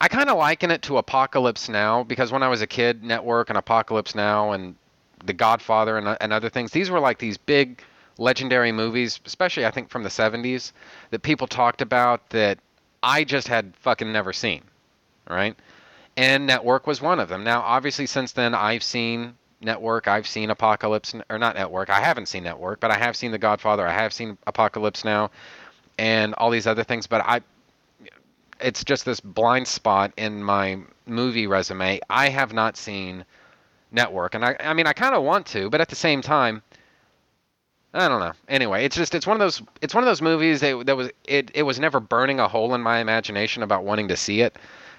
I kind of liken it to Apocalypse Now because when I was a kid, Network and Apocalypse Now and The Godfather and, and other things, these were like these big legendary movies, especially I think from the 70s, that people talked about that I just had fucking never seen, right? And Network was one of them. Now, obviously, since then, I've seen Network. I've seen Apocalypse, or not Network. I haven't seen Network, but I have seen The Godfather. I have seen Apocalypse Now, and all these other things. But I, it's just this blind spot in my movie resume. I have not seen Network, and I, I mean, I kind of want to, but at the same time, I don't know. Anyway, it's just it's one of those it's one of those movies that that was it it was never burning a hole in my imagination about wanting to see it,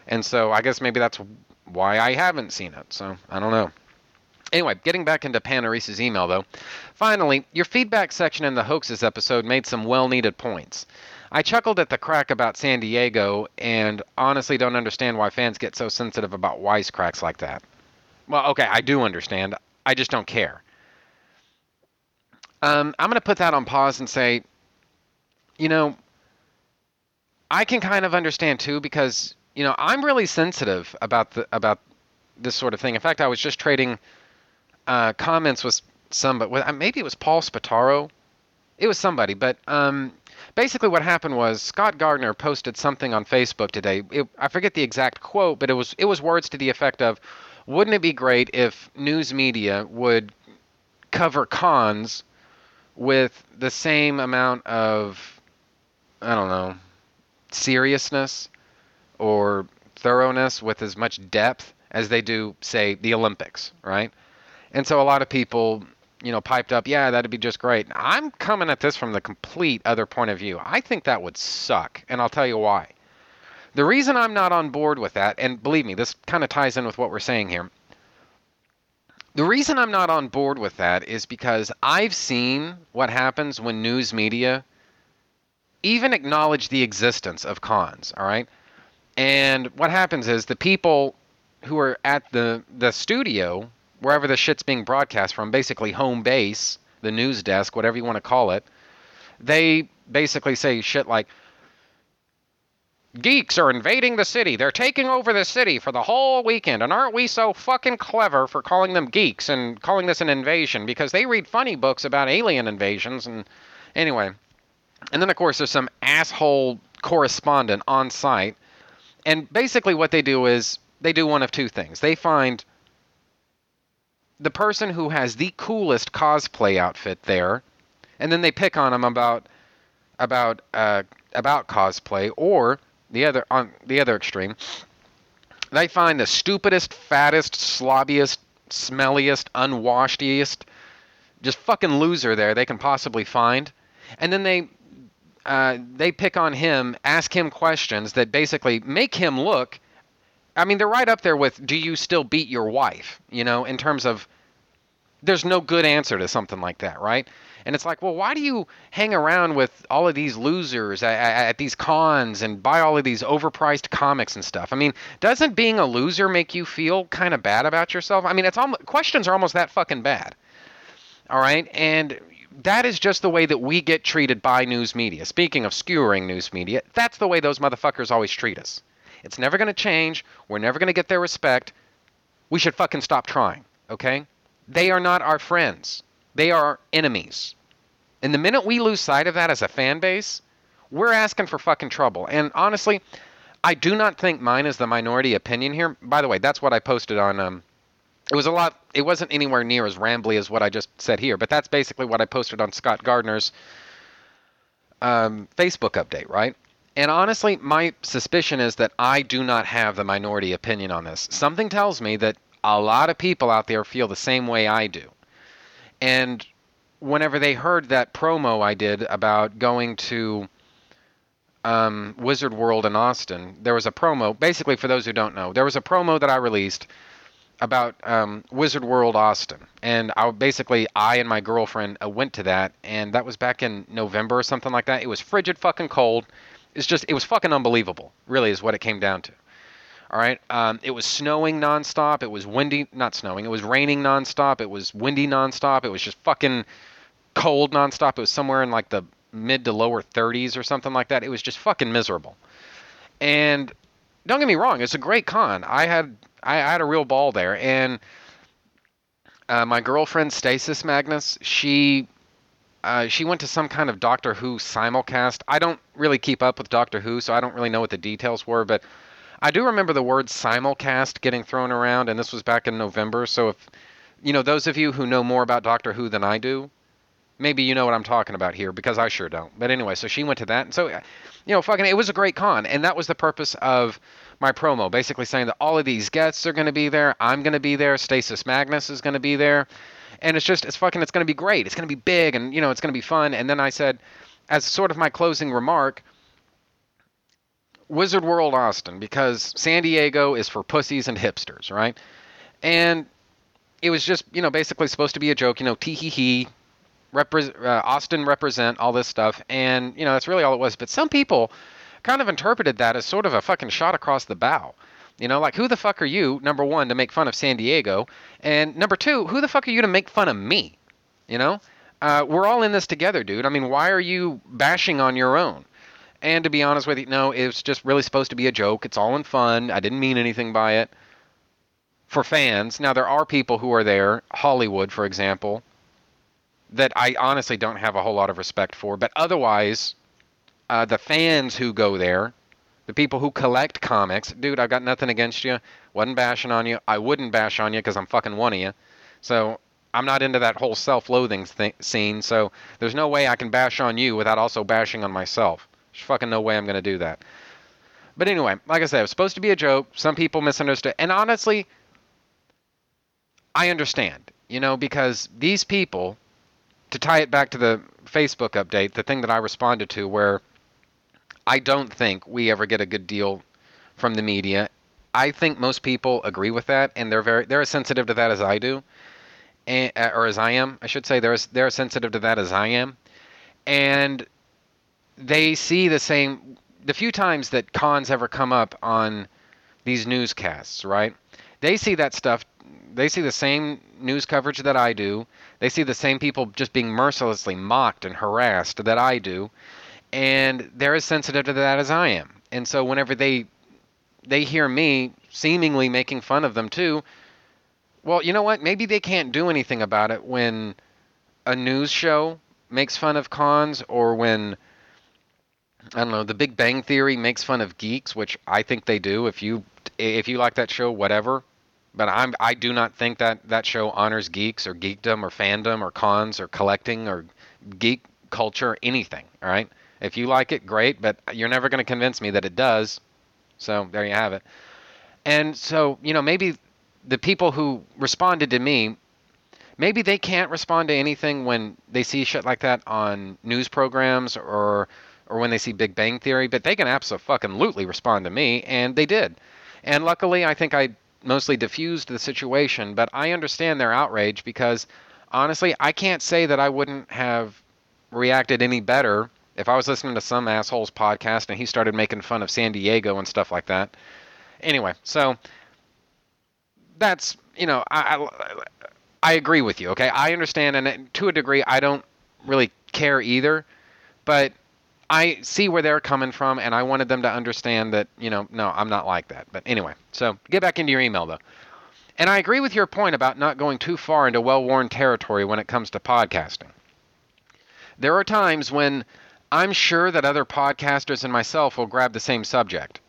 and so I guess maybe that's why I haven't seen it. So I don't know. Anyway, getting back into Panarise's email though. Finally, your feedback section in the hoaxes episode made some well needed points. I chuckled at the crack about San Diego and honestly don't understand why fans get so sensitive about wisecracks like that. Well, okay, I do understand. I just don't care. Um, I'm going to put that on pause and say, you know, I can kind of understand too because you know I'm really sensitive about the about this sort of thing. In fact, I was just trading uh, comments with some, but uh, maybe it was Paul Spataro. It was somebody, but um, basically what happened was Scott Gardner posted something on Facebook today. It, I forget the exact quote, but it was it was words to the effect of, "Wouldn't it be great if news media would cover cons with the same amount of I don't know seriousness or thoroughness with as much depth as they do, say, the Olympics, right? And so a lot of people, you know, piped up, yeah, that'd be just great. I'm coming at this from the complete other point of view. I think that would suck, and I'll tell you why. The reason I'm not on board with that, and believe me, this kind of ties in with what we're saying here. The reason I'm not on board with that is because I've seen what happens when news media even acknowledge the existence of cons, all right? And what happens is the people who are at the the studio wherever the shit's being broadcast from, basically home base, the news desk, whatever you want to call it, they basically say shit like geeks are invading the city. They're taking over the city for the whole weekend. And aren't we so fucking clever for calling them geeks and calling this an invasion because they read funny books about alien invasions and anyway. And then of course there's some asshole correspondent on site. And basically what they do is they do one of two things. They find the person who has the coolest cosplay outfit there, and then they pick on him about about uh, about cosplay, or the other on the other extreme, they find the stupidest, fattest, slobbiest, smelliest, unwashediest, just fucking loser there they can possibly find, and then they uh, they pick on him, ask him questions that basically make him look. I mean, they're right up there with "Do you still beat your wife?" You know, in terms of there's no good answer to something like that, right? And it's like, well, why do you hang around with all of these losers at, at, these cons and buy all of these overpriced comics and stuff? I mean, doesn't being a loser make you feel kind of bad about yourself? I mean, it's almost, questions are almost that fucking bad. All right, and that is just the way that we get treated by news media. Speaking of skewering news media, that's the way those motherfuckers always treat us. It's never going to change. We're never going to get their respect. We should fucking stop trying, okay? They are not our friends. They are our enemies. And the minute we lose sight of that as a fan base, we're asking for fucking trouble. And honestly, I do not think mine is the minority opinion here. By the way, that's what I posted on um it was a lot it wasn't anywhere near as rambly as what I just said here, but that's basically what I posted on Scott Gardner's um, Facebook update, right? And honestly, my suspicion is that I do not have the minority opinion on this. Something tells me that a lot of people out there feel the same way I do. And whenever they heard that promo I did about going to um, Wizard World in Austin, there was a promo. Basically, for those who don't know, there was a promo that I released about um, Wizard World Austin, and I basically I and my girlfriend uh, went to that, and that was back in November or something like that. It was frigid, fucking cold. It's just it was fucking unbelievable. Really, is what it came down to. All right. Um, it was snowing nonstop. It was windy, not snowing. It was raining nonstop. It was windy nonstop. It was just fucking cold nonstop. It was somewhere in like the mid to lower 30s or something like that. It was just fucking miserable. And don't get me wrong, it's a great con. I had I, I had a real ball there, and uh, my girlfriend Stasis Magnus, she uh, she went to some kind of Doctor Who simulcast. I don't really keep up with Doctor Who, so I don't really know what the details were, but I do remember the word simulcast getting thrown around, and this was back in November. So if you know those of you who know more about Doctor Who than I do, maybe you know what I'm talking about here because I sure don't. But anyway, so she went to that, and so you know, fucking, it was a great con, and that was the purpose of my promo, basically saying that all of these guests are going to be there. I'm going to be there. Stasis Magnus is going to be there, and it's just it's fucking it's going to be great. It's going to be big, and you know, it's going to be fun. And then I said, as sort of my closing remark. Wizard World Austin because San Diego is for pussies and hipsters, right? And it was just, you know, basically supposed to be a joke, you know, tee hee hee, uh, Austin represent all this stuff, and you know that's really all it was. But some people kind of interpreted that as sort of a fucking shot across the bow. You know, like who the fuck are you? Number one, to make fun of San Diego, and number two, who the fuck are you to make fun of me? You know, uh, we're all in this together, dude. I mean, why are you bashing on your own? And to be honest with you, no, it was just really supposed to be a joke. It's all in fun. I didn't mean anything by it. For fans, now there are people who are there, Hollywood, for example, that I honestly don't have a whole lot of respect for. But otherwise, uh, the fans who go there, the people who collect comics, dude, I've got nothing against you. Wasn't bashing on you. I wouldn't bash on you because I'm fucking one of you. So I'm not into that whole self-loathing th- scene. So there's no way I can bash on you without also bashing on myself. There's fucking no way I'm going to do that. But anyway, like I said, it was supposed to be a joke. Some people misunderstood. And honestly, I understand, you know, because these people, to tie it back to the Facebook update, the thing that I responded to, where I don't think we ever get a good deal from the media. I think most people agree with that, and they're very they're as sensitive to that as I do, and, uh, or as I am, I should say. They're as, they're as sensitive to that as I am, and they see the same. The few times that cons ever come up on these newscasts, right? They see that stuff they see the same news coverage that I do. They see the same people just being mercilessly mocked and harassed that I do, and they're as sensitive to that as I am. And so whenever they they hear me seemingly making fun of them too, well, you know what? Maybe they can't do anything about it when a news show makes fun of cons or when I don't know, The Big Bang Theory makes fun of geeks, which I think they do. If you if you like that show, whatever. But I'm I do not think that that show honors geeks or geekdom or fandom or cons or collecting or geek culture anything. All right. If you like it, great. But you're never going to convince me that it does. So there you have it. And so you know maybe the people who responded to me maybe they can't respond to anything when they see shit like that on news programs or or when they see Big Bang Theory, but they can absolutely respond to me, and they did. And luckily, I think I mostly diffused the situation, but I understand their outrage because honestly, I can't say that I wouldn't have reacted any better if I was listening to some asshole's podcast and he started making fun of San Diego and stuff like that. Anyway, so that's you know I, I, I agree with you. Okay, I understand, and to a degree, I don't really care either. But I see where they're coming from, and I wanted them to understand that you know, no, I'm not like that. But anyway, so get back into your email though. And I agree with your point about not going too far into well-worn territory when it comes to podcasting. There are times when I'm sure that other podcasters and myself will grab the same subject.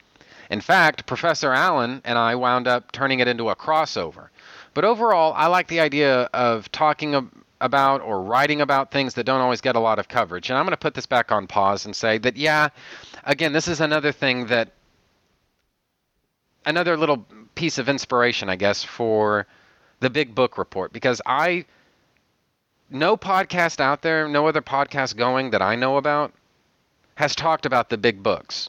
In fact, Professor Allen and I wound up turning it into a crossover. But overall, I like the idea of talking about or writing about things that don't always get a lot of coverage. And I'm going to put this back on pause and say that, yeah, again, this is another thing that, another little piece of inspiration, I guess, for the Big Book Report, because I, no podcast out there, no other podcast going that I know about, has talked about the big books.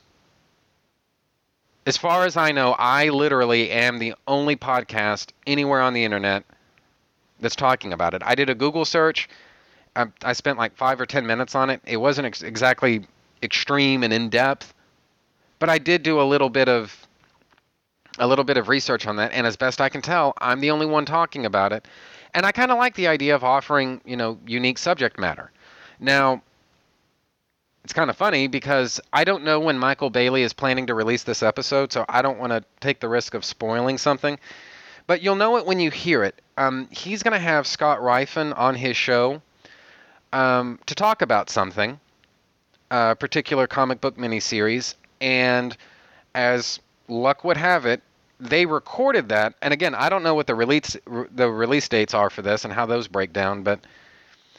As far as I know, I literally am the only podcast anywhere on the internet that's talking about it. I did a Google search. I, I spent like five or ten minutes on it. It wasn't ex- exactly extreme and in depth, but I did do a little bit of a little bit of research on that. And as best I can tell, I'm the only one talking about it. And I kind of like the idea of offering, you know, unique subject matter. Now, it's kind of funny because I don't know when Michael Bailey is planning to release this episode, so I don't want to take the risk of spoiling something. But you'll know it when you hear it. Um, he's going to have Scott Rifen on his show um, to talk about something, a particular comic book miniseries, and as luck would have it, they recorded that. And again, I don't know what the release the release dates are for this and how those break down, but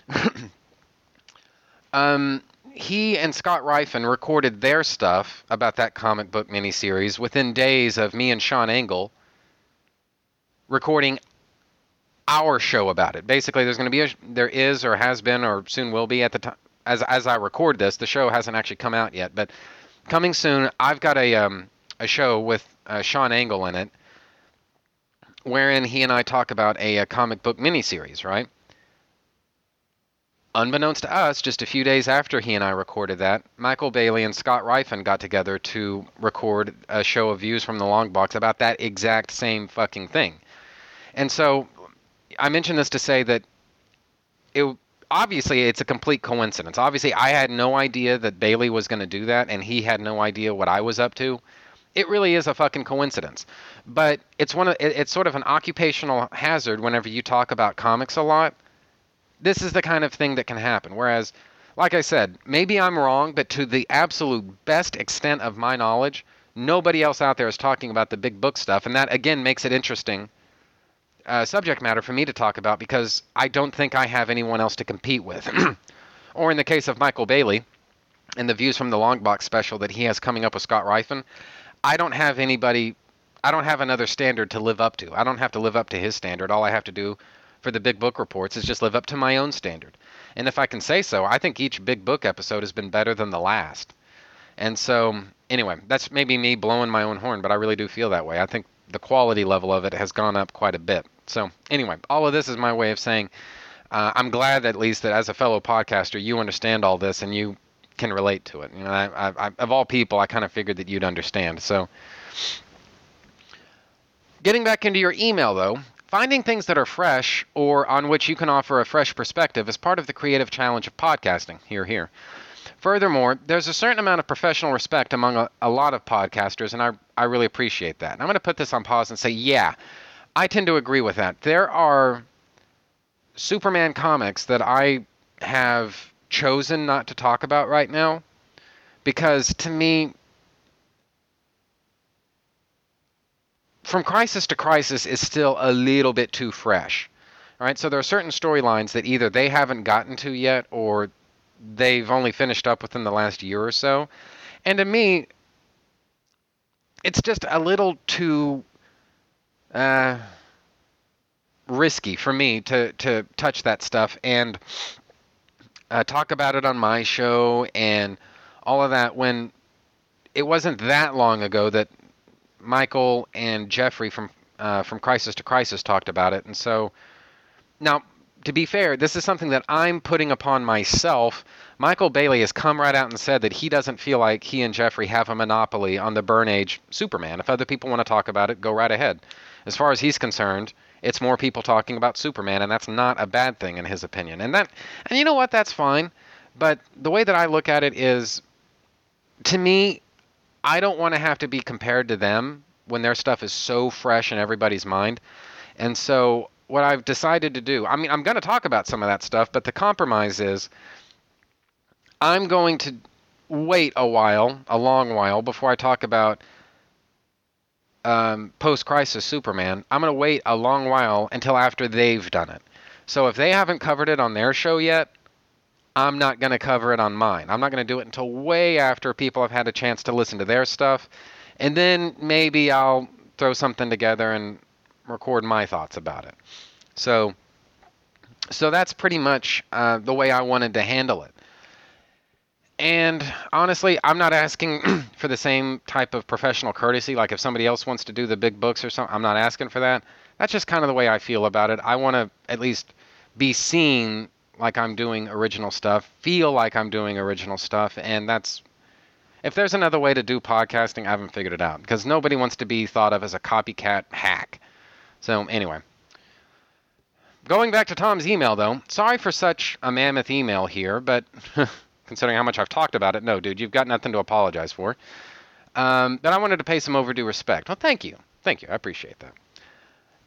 um, he and Scott Rifen recorded their stuff about that comic book miniseries within days of me and Sean Engel recording our show about it. Basically, there's going to be a there is or has been or soon will be at the time as as I record this. The show hasn't actually come out yet, but coming soon. I've got a um, a show with uh, Sean Engel in it, wherein he and I talk about a, a comic book miniseries, right? Unbeknownst to us, just a few days after he and I recorded that, Michael Bailey and Scott Rifen got together to record a show of views from the long box about that exact same fucking thing. And so I mention this to say that it obviously it's a complete coincidence. Obviously, I had no idea that Bailey was going to do that, and he had no idea what I was up to. It really is a fucking coincidence, but it's one of it's sort of an occupational hazard whenever you talk about comics a lot this is the kind of thing that can happen. Whereas, like I said, maybe I'm wrong, but to the absolute best extent of my knowledge, nobody else out there is talking about the big book stuff. And that, again, makes it interesting uh, subject matter for me to talk about because I don't think I have anyone else to compete with. or in the case of Michael Bailey and the views from the Long Box special that he has coming up with Scott Rifen, I don't have anybody. I don't have another standard to live up to. I don't have to live up to his standard. All I have to do for the big book reports is just live up to my own standard. And if I can say so, I think each big book episode has been better than the last. And so, anyway, that's maybe me blowing my own horn, but I really do feel that way. I think the quality level of it has gone up quite a bit. So, anyway, all of this is my way of saying uh, I'm glad at least that as a fellow podcaster, you understand all this and you can relate to it. You know, I, I, of all people, I kind of figured that you'd understand. So, getting back into your email though, Finding things that are fresh or on which you can offer a fresh perspective is part of the creative challenge of podcasting. Here, here. Furthermore, there's a certain amount of professional respect among a, a lot of podcasters, and I, I really appreciate that. And I'm going to put this on pause and say, yeah, I tend to agree with that. There are Superman comics that I have chosen not to talk about right now because to me, from crisis to crisis is still a little bit too fresh. All right, so there are certain storylines that either they haven't gotten to yet or they've only finished up within the last year or so. And to me, it's just a little too uh, risky for me to, to touch that stuff and uh, talk about it on my show and all of that when it wasn't that long ago that Michael and Jeffrey from uh, from Crisis to Crisis talked about it, and so now to be fair, this is something that I'm putting upon myself. Michael Bailey has come right out and said that he doesn't feel like he and Jeffrey have a monopoly on the Byrne Age Superman. If other people want to talk about it, go right ahead. As far as he's concerned, it's more people talking about Superman, and that's not a bad thing in his opinion. And that, and you know what, that's fine. But the way that I look at it is, to me, I don't want to have to be compared to them when their stuff is so fresh in everybody's mind. And so what I've decided to do, I mean, I'm going to talk about some of that stuff, but the compromise is I'm going to wait a while, a long while, before I talk about um, post crisis Superman. I'm going to wait a long while until after they've done it. So if they haven't covered it on their show yet, I'm not going to cover it on mine. I'm not going to do it until way after people have had a chance to listen to their stuff. And then maybe I'll throw something together and record my thoughts about it. So, so that's pretty much uh, the way I wanted to handle it. And honestly, I'm not asking for the same type of professional courtesy. Like if somebody else wants to do the big books or something, I'm not asking for that. That's just kind of the way I feel about it. I want to at least be seen like I'm doing original stuff, feel like I'm doing original stuff, and that's if there's another way to do podcasting, I haven't figured it out because nobody wants to be thought of as a copycat hack. So anyway, going back to Tom's email though, sorry for such a mammoth email here, but considering how much I've talked about it, no, dude, you've got nothing to apologize for. Um, but I wanted to pay some overdue respect. Well, thank you, thank you, I appreciate that.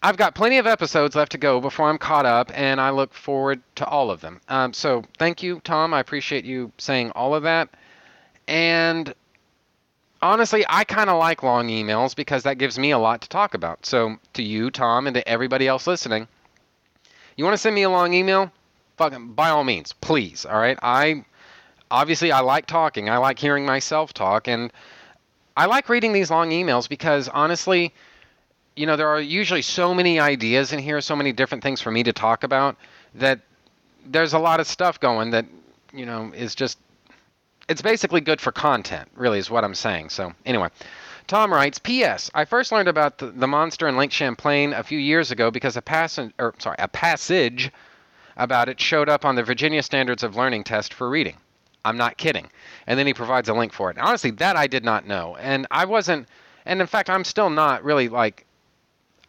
I've got plenty of episodes left to go before I'm caught up, and I look forward to all of them. Um, so thank you, Tom. I appreciate you saying all of that. And honestly, I kind of like long emails because that gives me a lot to talk about. So to you, Tom, and to everybody else listening, you want to send me a long email? Fucking by all means, please. All right. I obviously I like talking. I like hearing myself talk, and I like reading these long emails because honestly you know, there are usually so many ideas in here, so many different things for me to talk about that there's a lot of stuff going that, you know, is just it's basically good for content, really is what I'm saying. So, anyway, Tom writes, "P.S. I first learned about the, the monster in Lake Champlain a few years ago because a passen- or sorry, a passage about it showed up on the Virginia Standards of Learning test for reading. I'm not kidding. And then he provides a link for it. And honestly, that I did not know. And I wasn't and in fact, I'm still not really like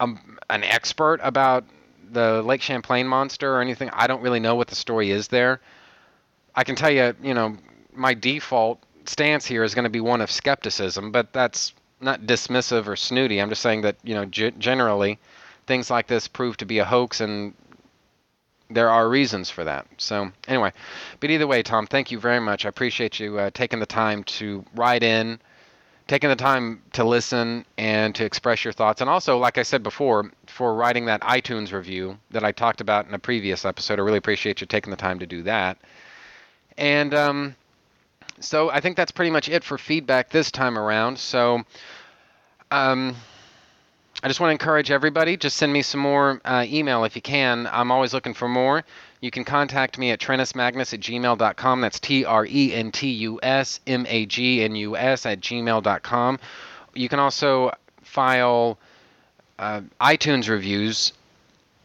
I'm an expert about the Lake Champlain monster or anything. I don't really know what the story is there. I can tell you, you know, my default stance here is going to be one of skepticism, but that's not dismissive or snooty. I'm just saying that, you know, g- generally things like this prove to be a hoax and there are reasons for that. So, anyway, but either way, Tom, thank you very much. I appreciate you uh, taking the time to write in taking the time to listen and to express your thoughts. And also, like I said before, for writing that iTunes review that I talked about in a previous episode. I really appreciate you taking the time to do that. And um, so I think that's pretty much it for feedback this time around. So um, I just want to encourage everybody, just send me some more uh, email if you can. I'm always looking for more. You can contact me at trentusmagnus at gmail.com. That's T R E N T U S M A G N U S at gmail.com. You can also file uh, iTunes reviews.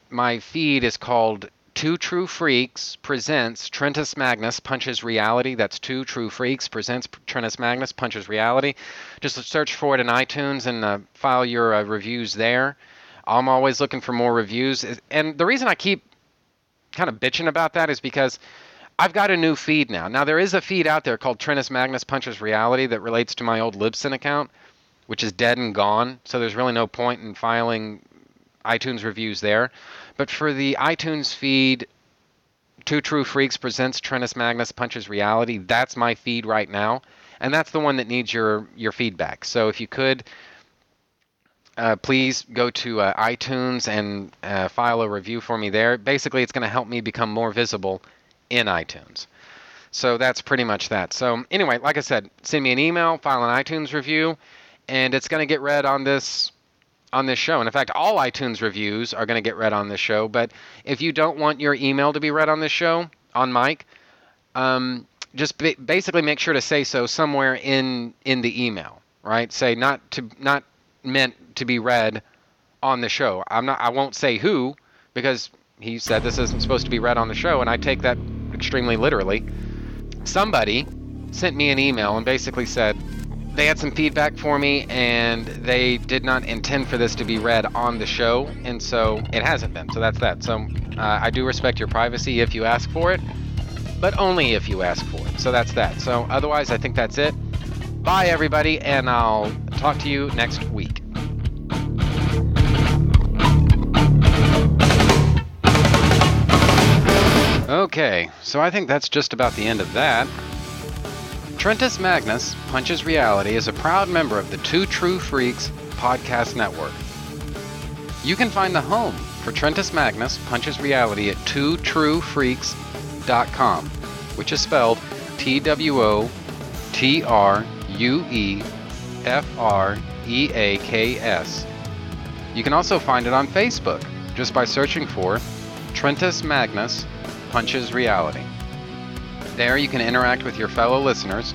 My feed is called Two True Freaks Presents Trentus Magnus Punches Reality. That's Two True Freaks Presents Trentus Magnus Punches Reality. Just search for it in iTunes and uh, file your uh, reviews there. I'm always looking for more reviews. And the reason I keep kind of bitching about that is because I've got a new feed now. Now, there is a feed out there called Trentus Magnus Punches Reality that relates to my old Libsyn account, which is dead and gone. So there's really no point in filing iTunes reviews there. But for the iTunes feed, Two True Freaks presents Trentus Magnus Punches Reality. That's my feed right now, and that's the one that needs your your feedback. So if you could, uh, please go to uh, iTunes and uh, file a review for me there. Basically, it's going to help me become more visible in iTunes. So that's pretty much that. So anyway, like I said, send me an email, file an iTunes review, and it's going to get read on this on this show. And in fact, all iTunes reviews are going to get read on this show. But if you don't want your email to be read on this show on mic, um, just ba- basically make sure to say so somewhere in in the email, right? Say not to not meant to be read on the show. I'm not. I won't say who because he said this isn't supposed to be read on the show, and I take that extremely literally. Somebody sent me an email and basically said they had some feedback for me and they did not intend for this to be read on the show and so it hasn't been. So that's that. So uh, i do respect your privacy if you ask for it but only if you ask for it. So that's that. So otherwise i think that's it. Bye everybody and i'll talk to you next week. Okay. So i think that's just about the end of that Trentus Magnus Punches Reality is a proud member of the Two True Freaks podcast network. You can find the home for Trentus Magnus Punches Reality at twotruefreaks.com, which is spelled T W O T R U E F R E A K S. You can also find it on Facebook just by searching for Trentus Magnus Punches Reality. There you can interact with your fellow listeners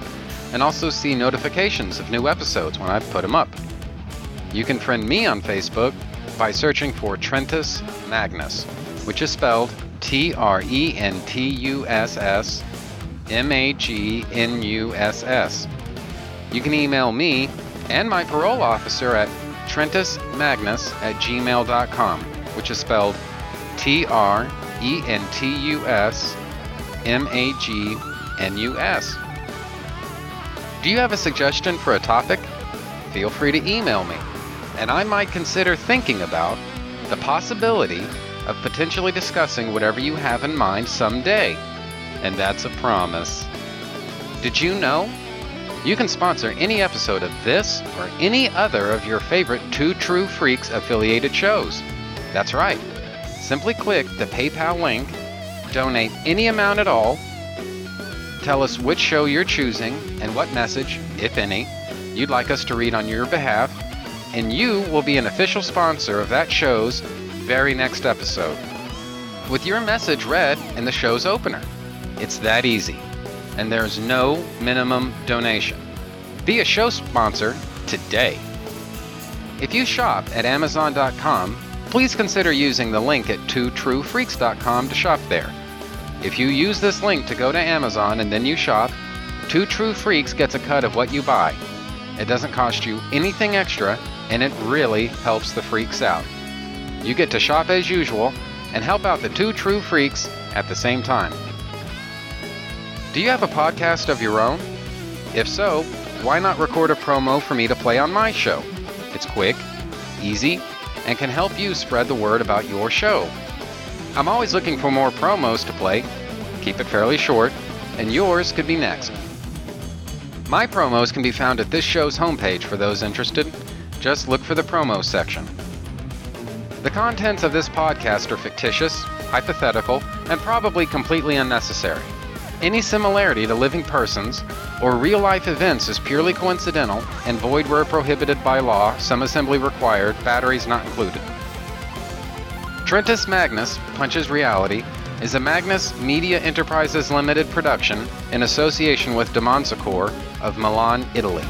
and also see notifications of new episodes when I put them up. You can friend me on Facebook by searching for Trentus Magnus, which is spelled T R E N T U S S M A G N U S S. You can email me and my parole officer at trentusmagnus at gmail.com, which is spelled T R E N T U S M A G N U S. Do you have a suggestion for a topic? Feel free to email me, and I might consider thinking about the possibility of potentially discussing whatever you have in mind someday. And that's a promise. Did you know? You can sponsor any episode of this or any other of your favorite Two True Freaks affiliated shows. That's right. Simply click the PayPal link donate any amount at all. Tell us which show you're choosing and what message, if any, you'd like us to read on your behalf, and you will be an official sponsor of that show's very next episode. With your message read in the show's opener. It's that easy, and there's no minimum donation. Be a show sponsor today. If you shop at Amazon.com, please consider using the link at twotruefreaks.com to shop there. If you use this link to go to Amazon and then you shop, Two True Freaks gets a cut of what you buy. It doesn't cost you anything extra, and it really helps the freaks out. You get to shop as usual and help out the Two True Freaks at the same time. Do you have a podcast of your own? If so, why not record a promo for me to play on my show? It's quick, easy, and can help you spread the word about your show. I'm always looking for more promos to play. Keep it fairly short, and yours could be next. My promos can be found at this show's homepage for those interested. Just look for the promos section. The contents of this podcast are fictitious, hypothetical, and probably completely unnecessary. Any similarity to living persons or real life events is purely coincidental and void where prohibited by law, some assembly required, batteries not included. Trentus Magnus Punches Reality is a Magnus Media Enterprises Limited production in association with Demonsacor of Milan, Italy.